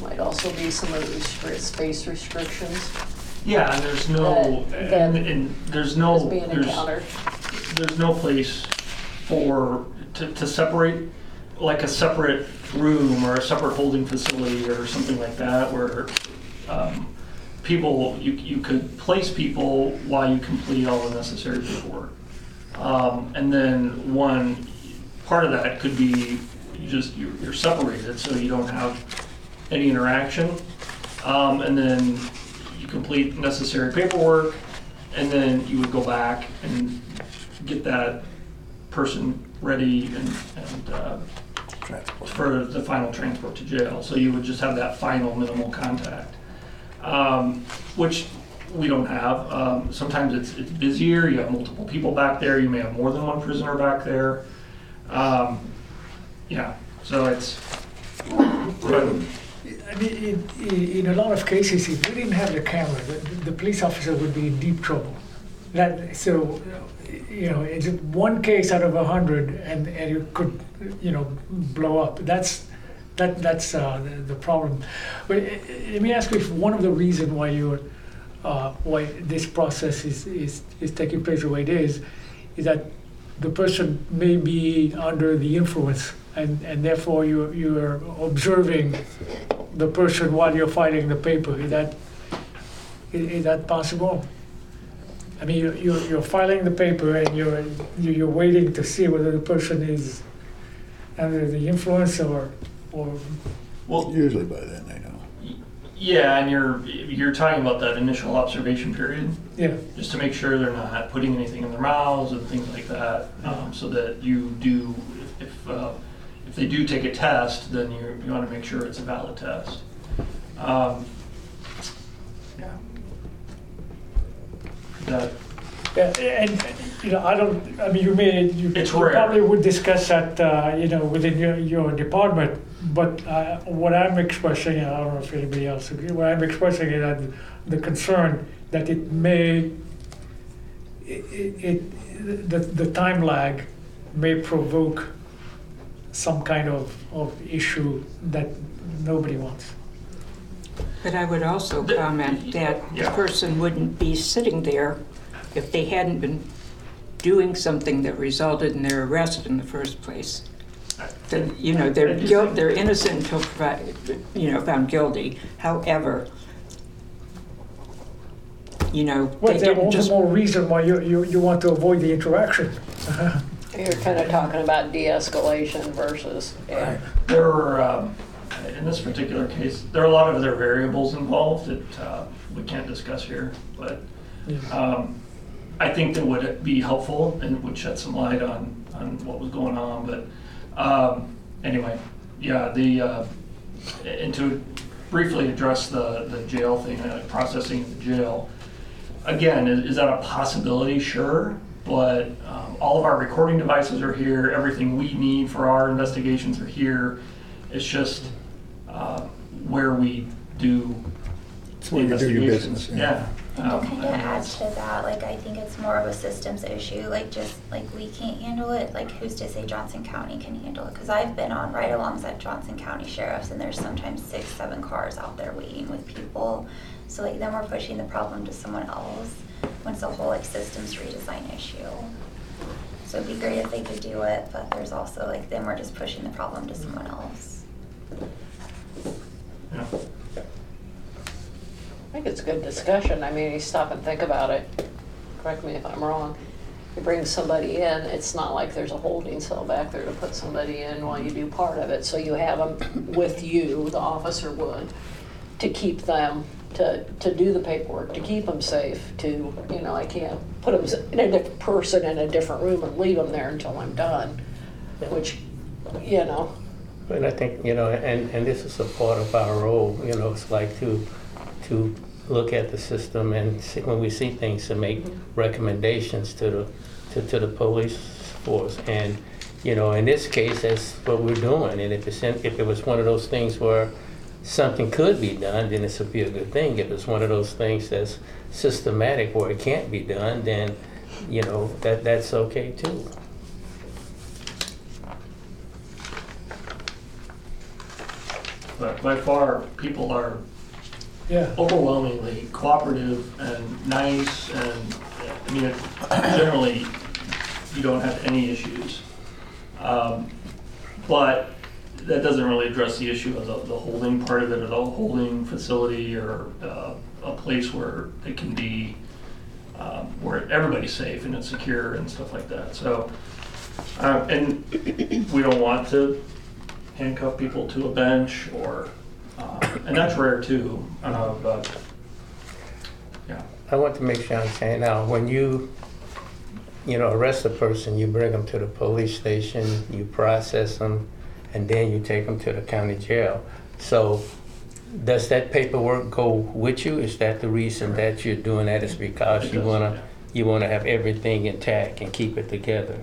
might also be some of these restri- space restrictions Yeah, and there's no, That- and, that and there's no, is being there's, encountered. there's no place for, to, to separate, like a separate room or a separate holding facility or something like that where, um, people, you, you could place people while you complete all the necessary paperwork. Um, and then one, part of that could be you just, you're, you're separated, so you don't have any interaction. Um, and then you complete necessary paperwork, and then you would go back and get that person ready and, and, uh, Transport. for the final transport to jail. So you would just have that final minimal contact, um, which we don't have. Um, sometimes it's, it's busier. You have multiple people back there. You may have more than one prisoner back there. Um, yeah, so it's. but- I mean, in, in, in a lot of cases, if we didn't have the camera, the, the police officer would be in deep trouble. That, so, you know, it's one case out of a hundred and, and it could, you know, blow up. That's, that, that's, uh, the, the problem. But uh, uh, let me ask you if one of the reasons why you're, uh, why this process is, is, is taking place the way it is, is that the person may be under the influence and, and therefore you, you're observing the person while you're filing the paper. Is that, is, is that possible? I mean, you're, you're, you're filing the paper and you're you're waiting to see whether the person is under the influence or, or, Well, Usually by then they know. yeah, and you're, you're talking about that initial observation period. yeah. just to make sure they're not putting anything in their mouths and things like that, um, so that you do, if, uh, if they do take a test, then you, you wanna make sure it's a valid test. Um, Yeah. That, Yeah, and, you know, I don't, I mean, you may, you It's you rare. probably would discuss that, uh, you know, within your, your department, but uh, what I'm expressing, I don't know if anybody else agree, what I'm expressing is that the concern that it may, it, it, the, the time lag may provoke some kind of, of issue that nobody wants. But I would also comment that the person wouldn't be sitting there if they hadn't been doing something that resulted in their arrest in the first place. Then, you know, they're guilt, they're innocent until, provi- you know, found guilty. However, you know, Well, they there's didn't all the just more reason why you, you, you want to avoid the interaction. You're kind of talking about de-escalation versus, yeah. there are, um, in this particular case, there are a lot of other variables involved that, uh, we can't discuss here, but, Um, I think that would be helpful and would shed some light on, on what was going on, but, um, anyway, yeah, the, uh, and to briefly address the, the jail thing, uh, processing in the jail, again, is, is that a possibility? Sure, but, um, all of our recording devices are here, everything we need for our investigations are here. It's just, uh, where we do It's where you do your investigations. business. Yeah, And to Um, kind of add to that, like, I think it's more of a systems issue, like, just, like, we can't handle it, like, who's to say Johnson County can handle it? Cause I've been on ride-alongs at Johnson County Sheriff's, and there's sometimes six, seven cars out there waiting with people. So, like, then we're pushing the problem to someone else, when it's a whole, like, systems redesign issue. So it'd be great if they could do it, but there's also, like, then we're just pushing the problem to someone else. Yeah. I think it's good discussion. I mean, you stop and think about it. Correct me if I'm wrong. You bring somebody in, it's not like there's a holding cell back there to put somebody in while you do part of it. So you have them with you, the officer would, to keep them, to, to do the paperwork, to keep them safe, to, you know, I can't put them in a different person in a different room and leave them there until I'm done, which, you know, And I think, you know, and, and this is a part of our role, you know, it's like to, to look at the system and see, when we see things, to make recommendations to the, to, to the police force. And, you know, in this case, that's what we're doing. And if it's, in- if it was one of those things where something could be done, then this would be a good thing. If it's one of those things that's systematic where it can't be done, then, you know, that, that's okay too. But by far, people are Yeah. overwhelmingly cooperative and nice and, I mean, generally, you don't have any issues. Um, But that doesn't really address the issue of the, the holding part of it, or the holding facility or uh, a place where it can be, um, where everybody's safe and it's secure and stuff like that. So, uh, and we don't want to handcuff people to a bench or, uh, and that's rare too, uh, but, yeah. I want to make sure I'm saying now, when you, you know, arrest a person, you bring them to the police station, you process them, and then you take them to the county jail. So does that paperwork go with you? Is that the reason that you're doing that is because It you does, wanna, you wanna have everything intact and keep it together?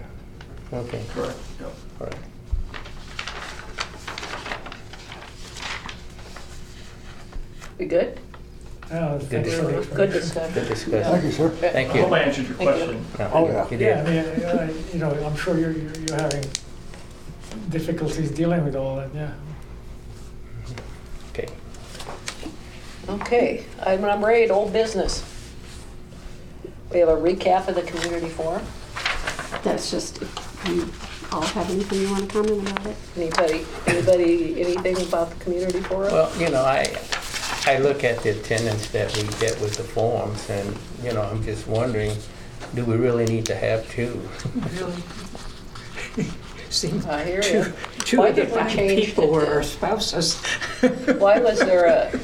Okay, Correct, yep. all right. We good? Yeah, thanks for the Good explanation. discussion. Good discussion. Thank you, sir. Thank I hope I answered your Thank you. question. No, Oh, you- yeah. you Yeah, I did. mean, uh, you know, I'm sure you're, you're you're having difficulties dealing with all that, yeah. Okay. Okay, item number eight, old business. We have a recap of the community forum. That's just, if you all have anything you want to comment about it? Anybody, anybody, anything about the community forum? Well, you know, I, I look at the attendance that we get with the forums and, you know, I'm just wondering, do we really need to have two? Really? Seems I hear two, you. two Why of the did we five change people it were to- our spouses. Why was there a,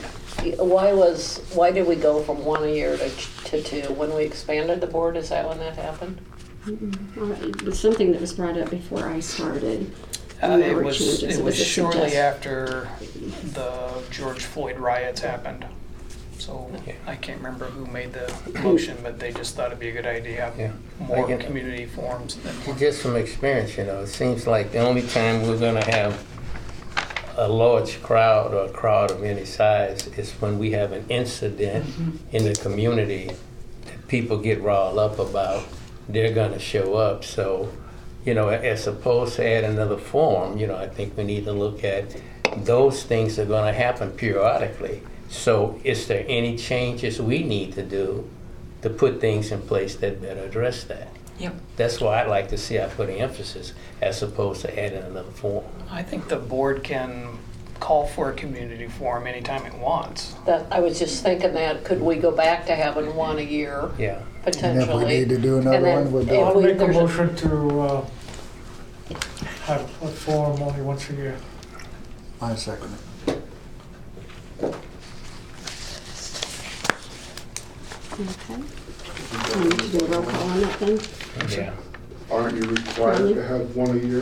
why was, why did we go from one a year to, to two? When we expanded the board, is that when that happened? Well, It was something that was brought up before I started. Uh, and there It were was, changes. it was a shortly suggest- after the George Floyd riots happened. So Yeah. I can't remember who made the motion, but they just thought it'd be a good idea to Yeah. have more Again- community forums than. Just from experience, you know, it seems like the only time we're gonna have a large crowd or a crowd of any size is when we have an incident in the community that people get riled up about, they're gonna show up. So, you know, as opposed to add another form, you know, I think we need to look at those things that are gonna happen periodically. So is there any changes we need to do to put things in place that better address that? Yep. That's why I'd like to see I put an emphasis as opposed to adding another form. I think the board can call for a community forum anytime it wants. That, I was just thinking that, could we go back to having one a year Yeah. potentially? need to do another And then one, we'll do it. I'll make a there's motion to uh, have a forum only once a year. I second it. Okay. Um, to do a roll call on that then? Yeah. Aren't you required to have one a year?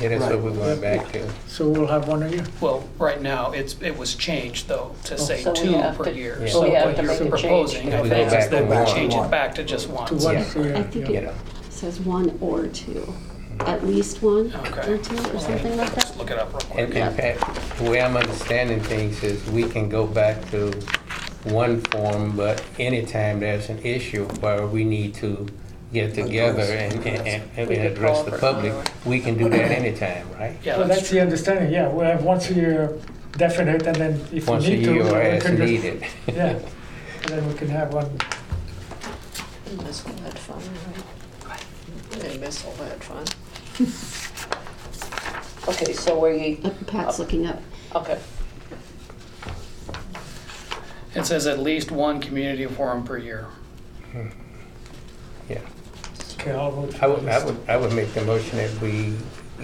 Yeah, that's what we're going back to. So we'll have one a year. Well, right now, it's, it was changed though, to oh, say So we two have per to- year. So we have what to you're make a change. proposing, I we think, is back that to we one. change it back to just To once. once a I year, think yeah. It says one or two, at least one Okay. or two or something like Just that. look it up real quick. And, and Pat, the way I'm understanding things is we can go back to one form, but anytime there's an issue where we need to get together and, and, and- and We address the public, we can do that anytime, right? Yeah, Well, that's that's the understanding, yeah, we have once a year definite, and then if we Once a need to. year or we as can just- needed. Yeah, and then we can have one, Miss all that fun, right? I miss all that fun. Okay, so we, Uh, Pat's looking up. okay, It says at least one community forum per year. Yeah. okay, I'll vote. I for would, I this. would, I would make the motion that we,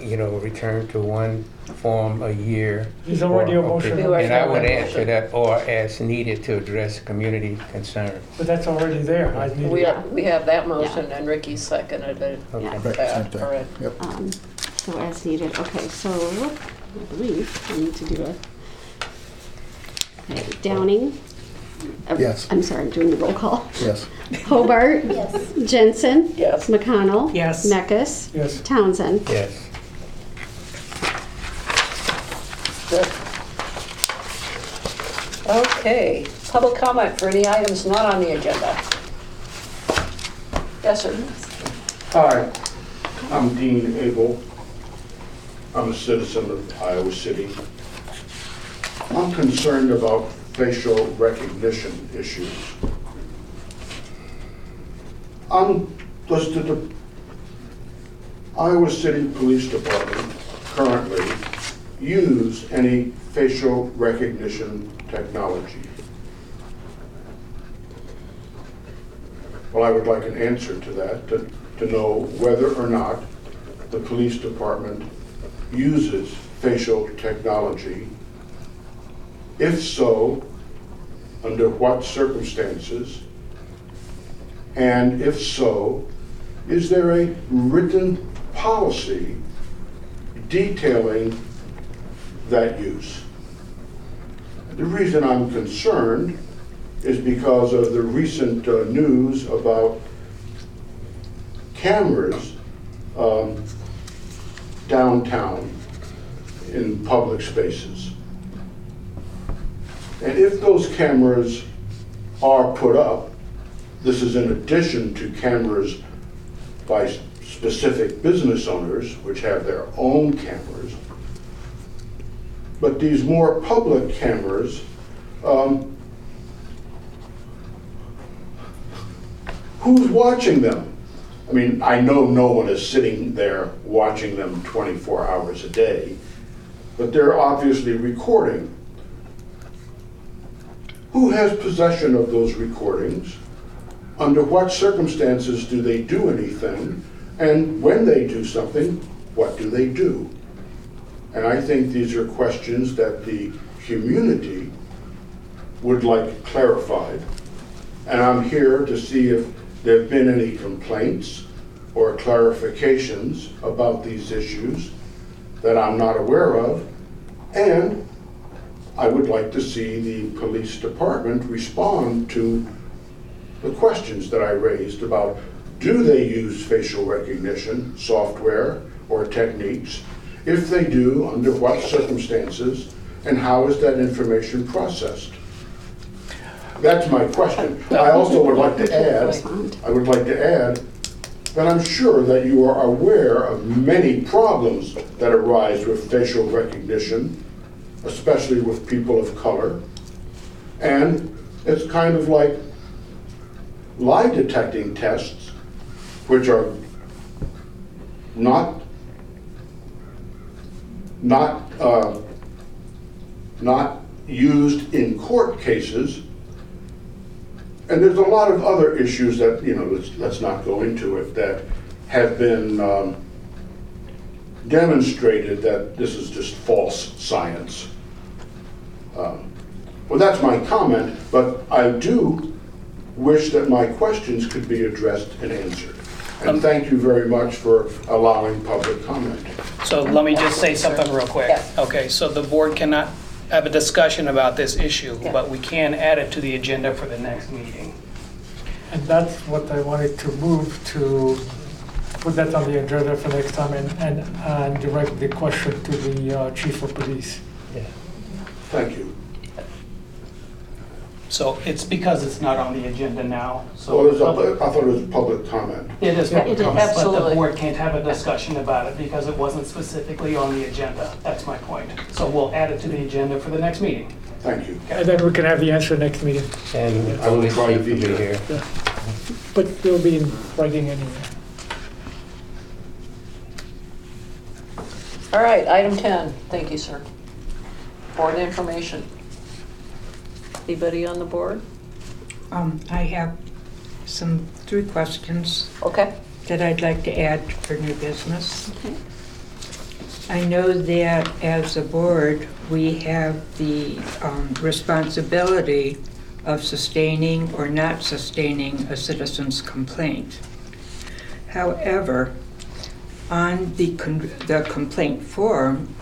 you know, return to one form a year. There's already a or- motion. We already And I have would that answer motion. that, or as needed to address community concern. but that's already there, I need. we, are- we have that motion and Ricky seconded it. Okay. Yeah. Right, same thing. all right. Yep. Um, So as needed, okay, so I believe we need to do a, okay, Downing. Uh, Yes. I'm sorry, I'm doing the roll call. Yes. Hobart. Yes. Jensen. Yes. MacConnell. Yes. Meckus. Yes, Townsend. Yes. Okay, public comment for any items not on the agenda. Yes, sir. Hi, I'm Dean Abel. I'm a citizen of Iowa City. I'm concerned about facial recognition issues. Does the Iowa City Police Department currently use any facial recognition technology? Well, I would like an answer to that, to, to know whether or not the police department uses facial technology. If so, under what circumstances? And if so, is there a written policy detailing that use? The reason I'm concerned is because of the recent uh, news about cameras um, downtown in public spaces. And if those cameras are put up, this is in addition to cameras by specific business owners, which have their own cameras. But these more public cameras, um, who's watching them? I mean, I know no one is sitting there watching them 24 hours a day, but they're obviously recording. Who has possession of those recordings? Under what circumstances do they do anything? And when they do something, what do they do? And I think these are questions that the community would like clarified. And I'm here to see if there have been any complaints or clarifications about these issues that I'm not aware of. And I would like to see the police department respond to the questions that I raised about, do they use facial recognition software or techniques? If they do, under what circumstances, and how is that information processed? That's my question. Uh, I also would like to add. I would like to add that I'm sure that you are aware of many problems that arise with facial recognition, especially with people of color. And it's kind of like lie detecting tests, which are not, not, uh, not used in court cases. And there's a lot of other issues that, you know, let's, let's not go into it, that have been um, demonstrated that this is just false science. Um, Well, that's my comment, but I do wish that my questions could be addressed and answered. And thank you very much for allowing public comment. So let me just say something real quick. Yeah. Okay, so the board cannot have a discussion about this issue, Yeah. but we can add it to the agenda for the next meeting. and that's what I wanted to move to put that on the agenda for next time and, and, and direct the question to the uh, chief of police. Yeah. Thank you. So it's because it's not on the agenda now, so. Well, there's a- I thought it was public comment. It is, public it is. comment, but the Absolutely. board can't have a discussion about it because it wasn't specifically on the agenda. That's my point. So we'll add it to the agenda for the next meeting. Thank you. And then we can have the answer next meeting, And I will only try to Steve be here. but it'll be in writing anyway. All right, item 10. Thank you, sir. Board information. Anybody on the board? Um, I have some, three questions Okay. that I'd like to add for new business. Okay. I know that as a board, we have the um, responsibility of sustaining or not sustaining a citizen's complaint. However, on the con- the complaint form,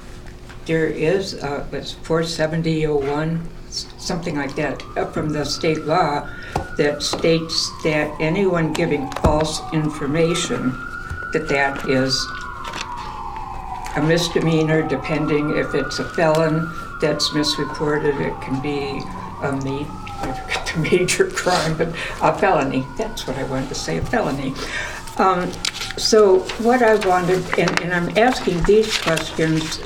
there is, uh, it's 47001, s- something like that, from the state law that states that anyone giving false information, that that is a misdemeanor, depending if it's a felon that's misreported, it can be a ma, I forget the major crime, but a felony, that's what I wanted to say, a felony. Um, So what I wanted, and, and I'm asking these questions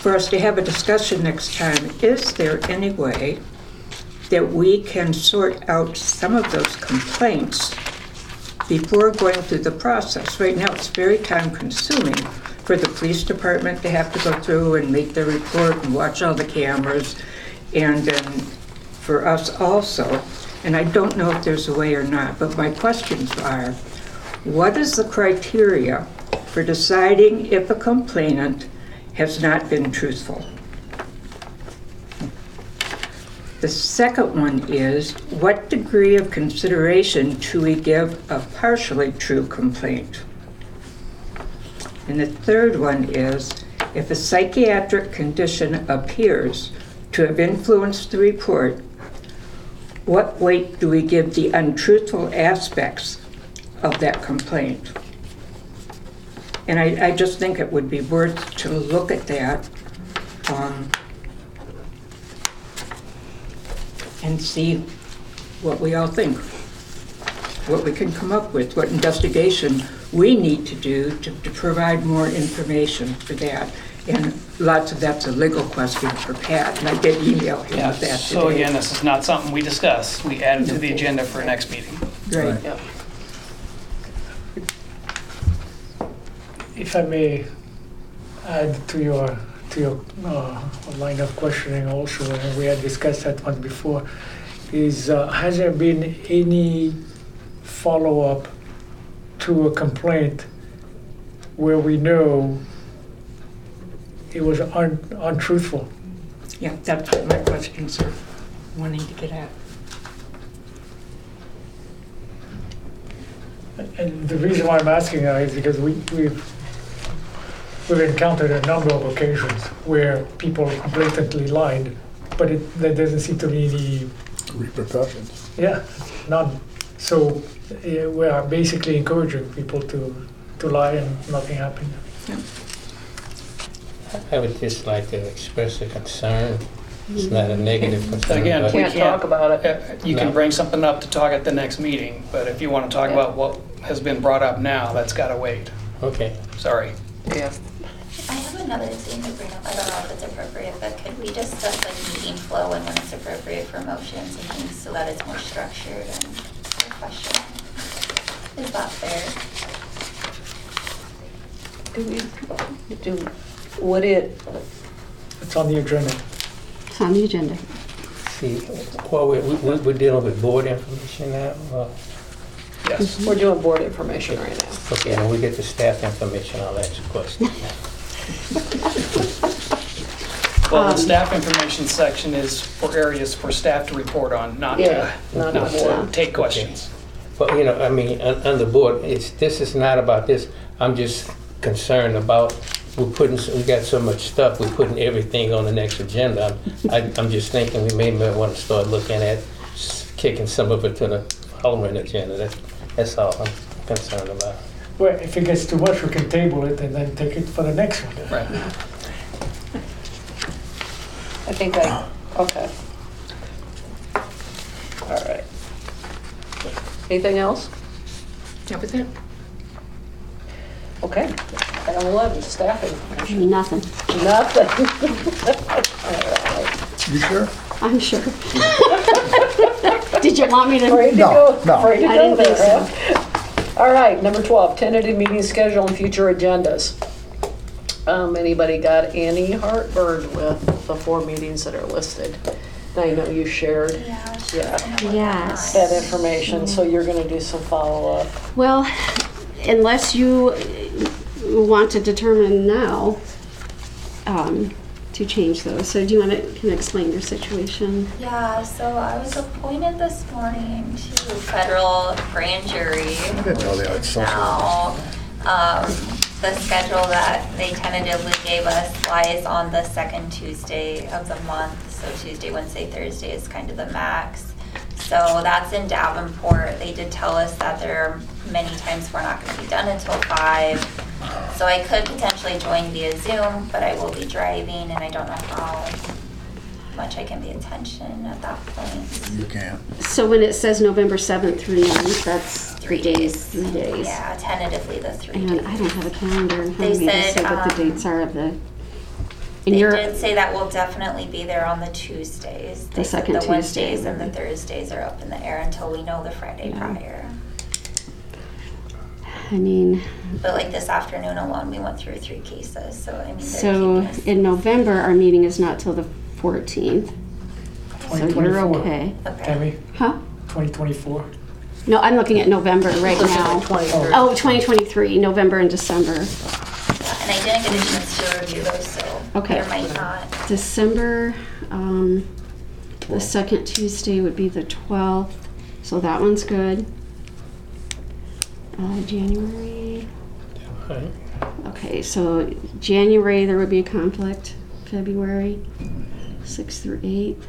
for us to have a discussion next time, is there any way that we can sort out some of those complaints before going through the process. Right now, it's very time consuming for the police department to have to go through and make their report and watch all the cameras. And then for us also, and I don't know if there's a way or not, but my questions are, what is the criteria for deciding if a complainant has not been truthful? The second one is, what degree of consideration do we give a partially true complaint? And the third one is, if a psychiatric condition appears to have influenced the report, what weight do we give the untruthful aspects of that complaint? And I, I just think it would be worth to look at that. um, and see what we all think, what we can come up with, what investigation we need to do to, to provide more information for that. And lots of that's a legal question for Pat, and I did email him Yeah, with that today. so again, this is not something we discussed. We added to the agenda for next meeting. Right. Yep. If I may add to your, to your uh, line of questioning also, and we had discussed that one before, is uh, has there been any follow-up to a complaint where we know it was un- untruthful? Yeah, that's what my questions are wanting to get at. And the reason why I'm asking that is because we, we've, we've encountered a number of occasions where people blatantly lied, but it, there doesn't seem to be any, Repercussions. yeah, none. So eh, we are basically encouraging people to, to lie and nothing happened. I would just like to express a concern. It's not a negative concern. Again, we Can't talk about it. Uh, You can No. bring something up to talk at the next meeting, but if you want to talk about what has been brought up now, that's got to wait. Okay. Sorry. Yeah. I have another thing to bring up, I don't know if it's appropriate, but could we discuss like meeting flow and when it's appropriate for motions and things so that it's more structured and a question? Is that fair? Do we, do, would it, It's on the agenda. It's on the agenda. See, well, we, we, we're dealing with board information now. uh, Yes. we're doing board information right now. Okay, when we get the staff information, I'll ask a question. Well, the staff information section is for areas for staff to report on, not Yeah, to, not not to take questions. But, you know, I mean, on, on the board, it's, this is not about this. I'm just concerned about, we're putting, s- we got so much stuff, we're putting everything on the next agenda. I'm, I- I'm just thinking we may, may want to start looking at s- kicking some of it to the following agenda. That's, that's all I'm concerned about. Well, if it gets too much, we can table it and then take it for the next one. Right. I think I, okay. All right. Anything else? That Is it. Okay. Item 11, staffing. Nothing, Nothing. You sure? I'm sure. Did you want me to? Afraid to No, go, no. afraid to I go didn't think there, huh? All right, number 12, tentative meeting schedule and future agendas. Um, anybody got any heartburn with the four meetings that are listed? I know you shared Yeah. Yeah. Yes. that information, so you're gonna do some follow-up. Well, unless you want to determine now um, to change those. So do you want to, kind of explain your situation? Yeah, so I was appointed this morning to federal grand jury. I didn't know they had social. Now, um, the schedule that they tentatively gave us lies on the second Tuesday of the month. So Tuesday, Wednesday, Thursday is kind of the max. So that's in Davenport. They did tell us that there are many times we're not gonna be done until five. So I could potentially join via Zoom, but I will be driving and I don't know how much I can pay attention at that point. You can't. So when it says November 7th through 9th, that's three Three days, days. three days. Yeah, tentatively the three And days. I don't have a calendar in front They of me to said, say what the um, dates are of the. They And you're, did say that we'll definitely be there on the Tuesdays. They said second The Tuesday, Wednesdays and the right. Thursdays are up in the air until we know the Friday Yeah. prior. I mean, But like this afternoon alone, we went through three cases, so I mean, they're so keeping us. in November, our meeting is not till the 14th. So you're 2024. okay. Okay. Tammy, Huh? 2024. No, I'm looking at November right now. the 23rd. Oh, 2023, November and December. Yeah, And I didn't get a chance to review those, so Okay. there might not. December, um, the second Tuesday would be the 12th, so that one's good. Uh, January, Okay. okay, so January, there would be a conflict. February, 6th through 8th.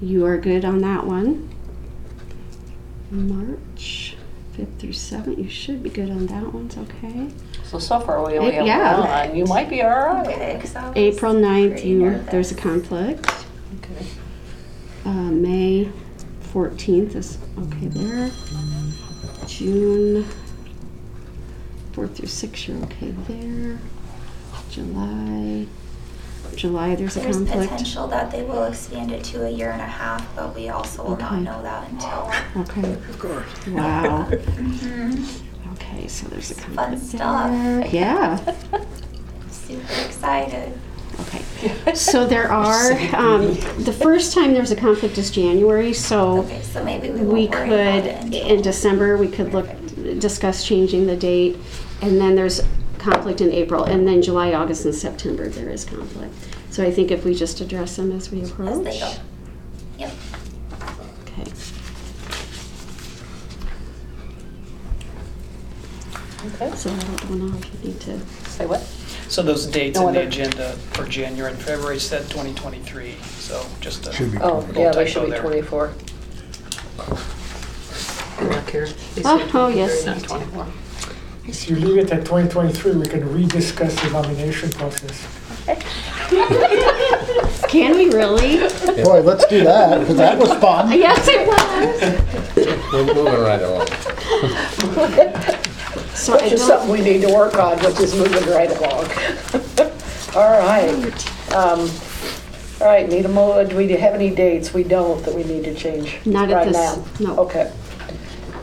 You are good on that one. March, 5th through 7th, you should be good on that one, it's okay. So, so far we only have Yeah. one. You might be all right. Okay, 'cause I was April 9th, pretty you, nervous. there's a conflict. Okay. Uh, May 14th is okay there. June 4th through 6th, you're okay there. July, July, there's a There's conflict. potential that they will expand it to a year and a half, but we also will not Okay. know that until. Okay, Of course. wow. Mhm. Okay, so there's a Fun conflict stuff. there. Yeah, Super excited. okay. So there are, um, the first time there's a conflict is January, so Okay, so maybe we we won't worry about could, it until. in December, we could look, discuss changing the date. And then there's conflict in April, and then July, August, and September, there is conflict. So I think if we just address them as we As approach. they go. Yep. Okay. Okay. So I don't know if you need to, Say what? So those dates No in the other- agenda for January and February said 2023, so just a. Should be. Oh, yeah, they should be there. 24. oh, oh, yes. Not 24. If you leave it at 2023, we can rediscuss the nomination process. Can we really? Boy, let's do that, because that was fun. Yes, it was. We're moving right along. So I Which is don't, something we need to work on, which is moving right along. All right. Um, All right, need a mo, do we have any dates? We don't, that we need to change Not at right this- now? no. Okay.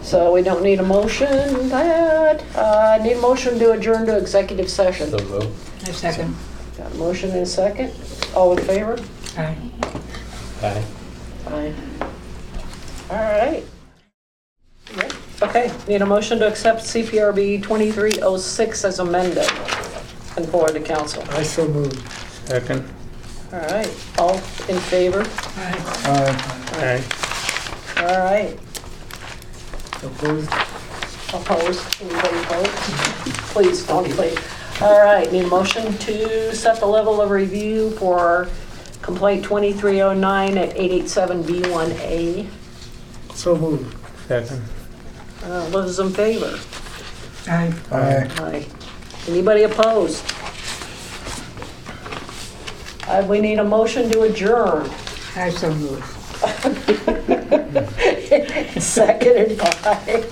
So we don't need a motion, that, uh, need a motion to adjourn to executive session. So move. A second. Got a motion and a second? All in favor? Aye. Aye. Aye. All right. Yep. Okay, need a motion to accept CPRB 2306 as amended and forward to council. I so moved. Second. All right, all in favor? Uh, Aye. All right, Opposed? opposed? Anybody opposed? Please don't leave. All right, need a motion to set the level of review for complaint 2309 at 887B1A. So moved. Second. Uh, Those in favor? Aye. Aye. Aye. Anybody opposed? Uh, We need a motion to adjourn. I so move. Seconded by.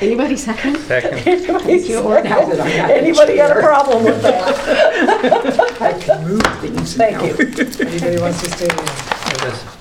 Anybody second? Second. Anybody you. Now that I'm the Anybody got a chair. problem with that? I can move things Thank now. you. Anybody wants to stay in? It was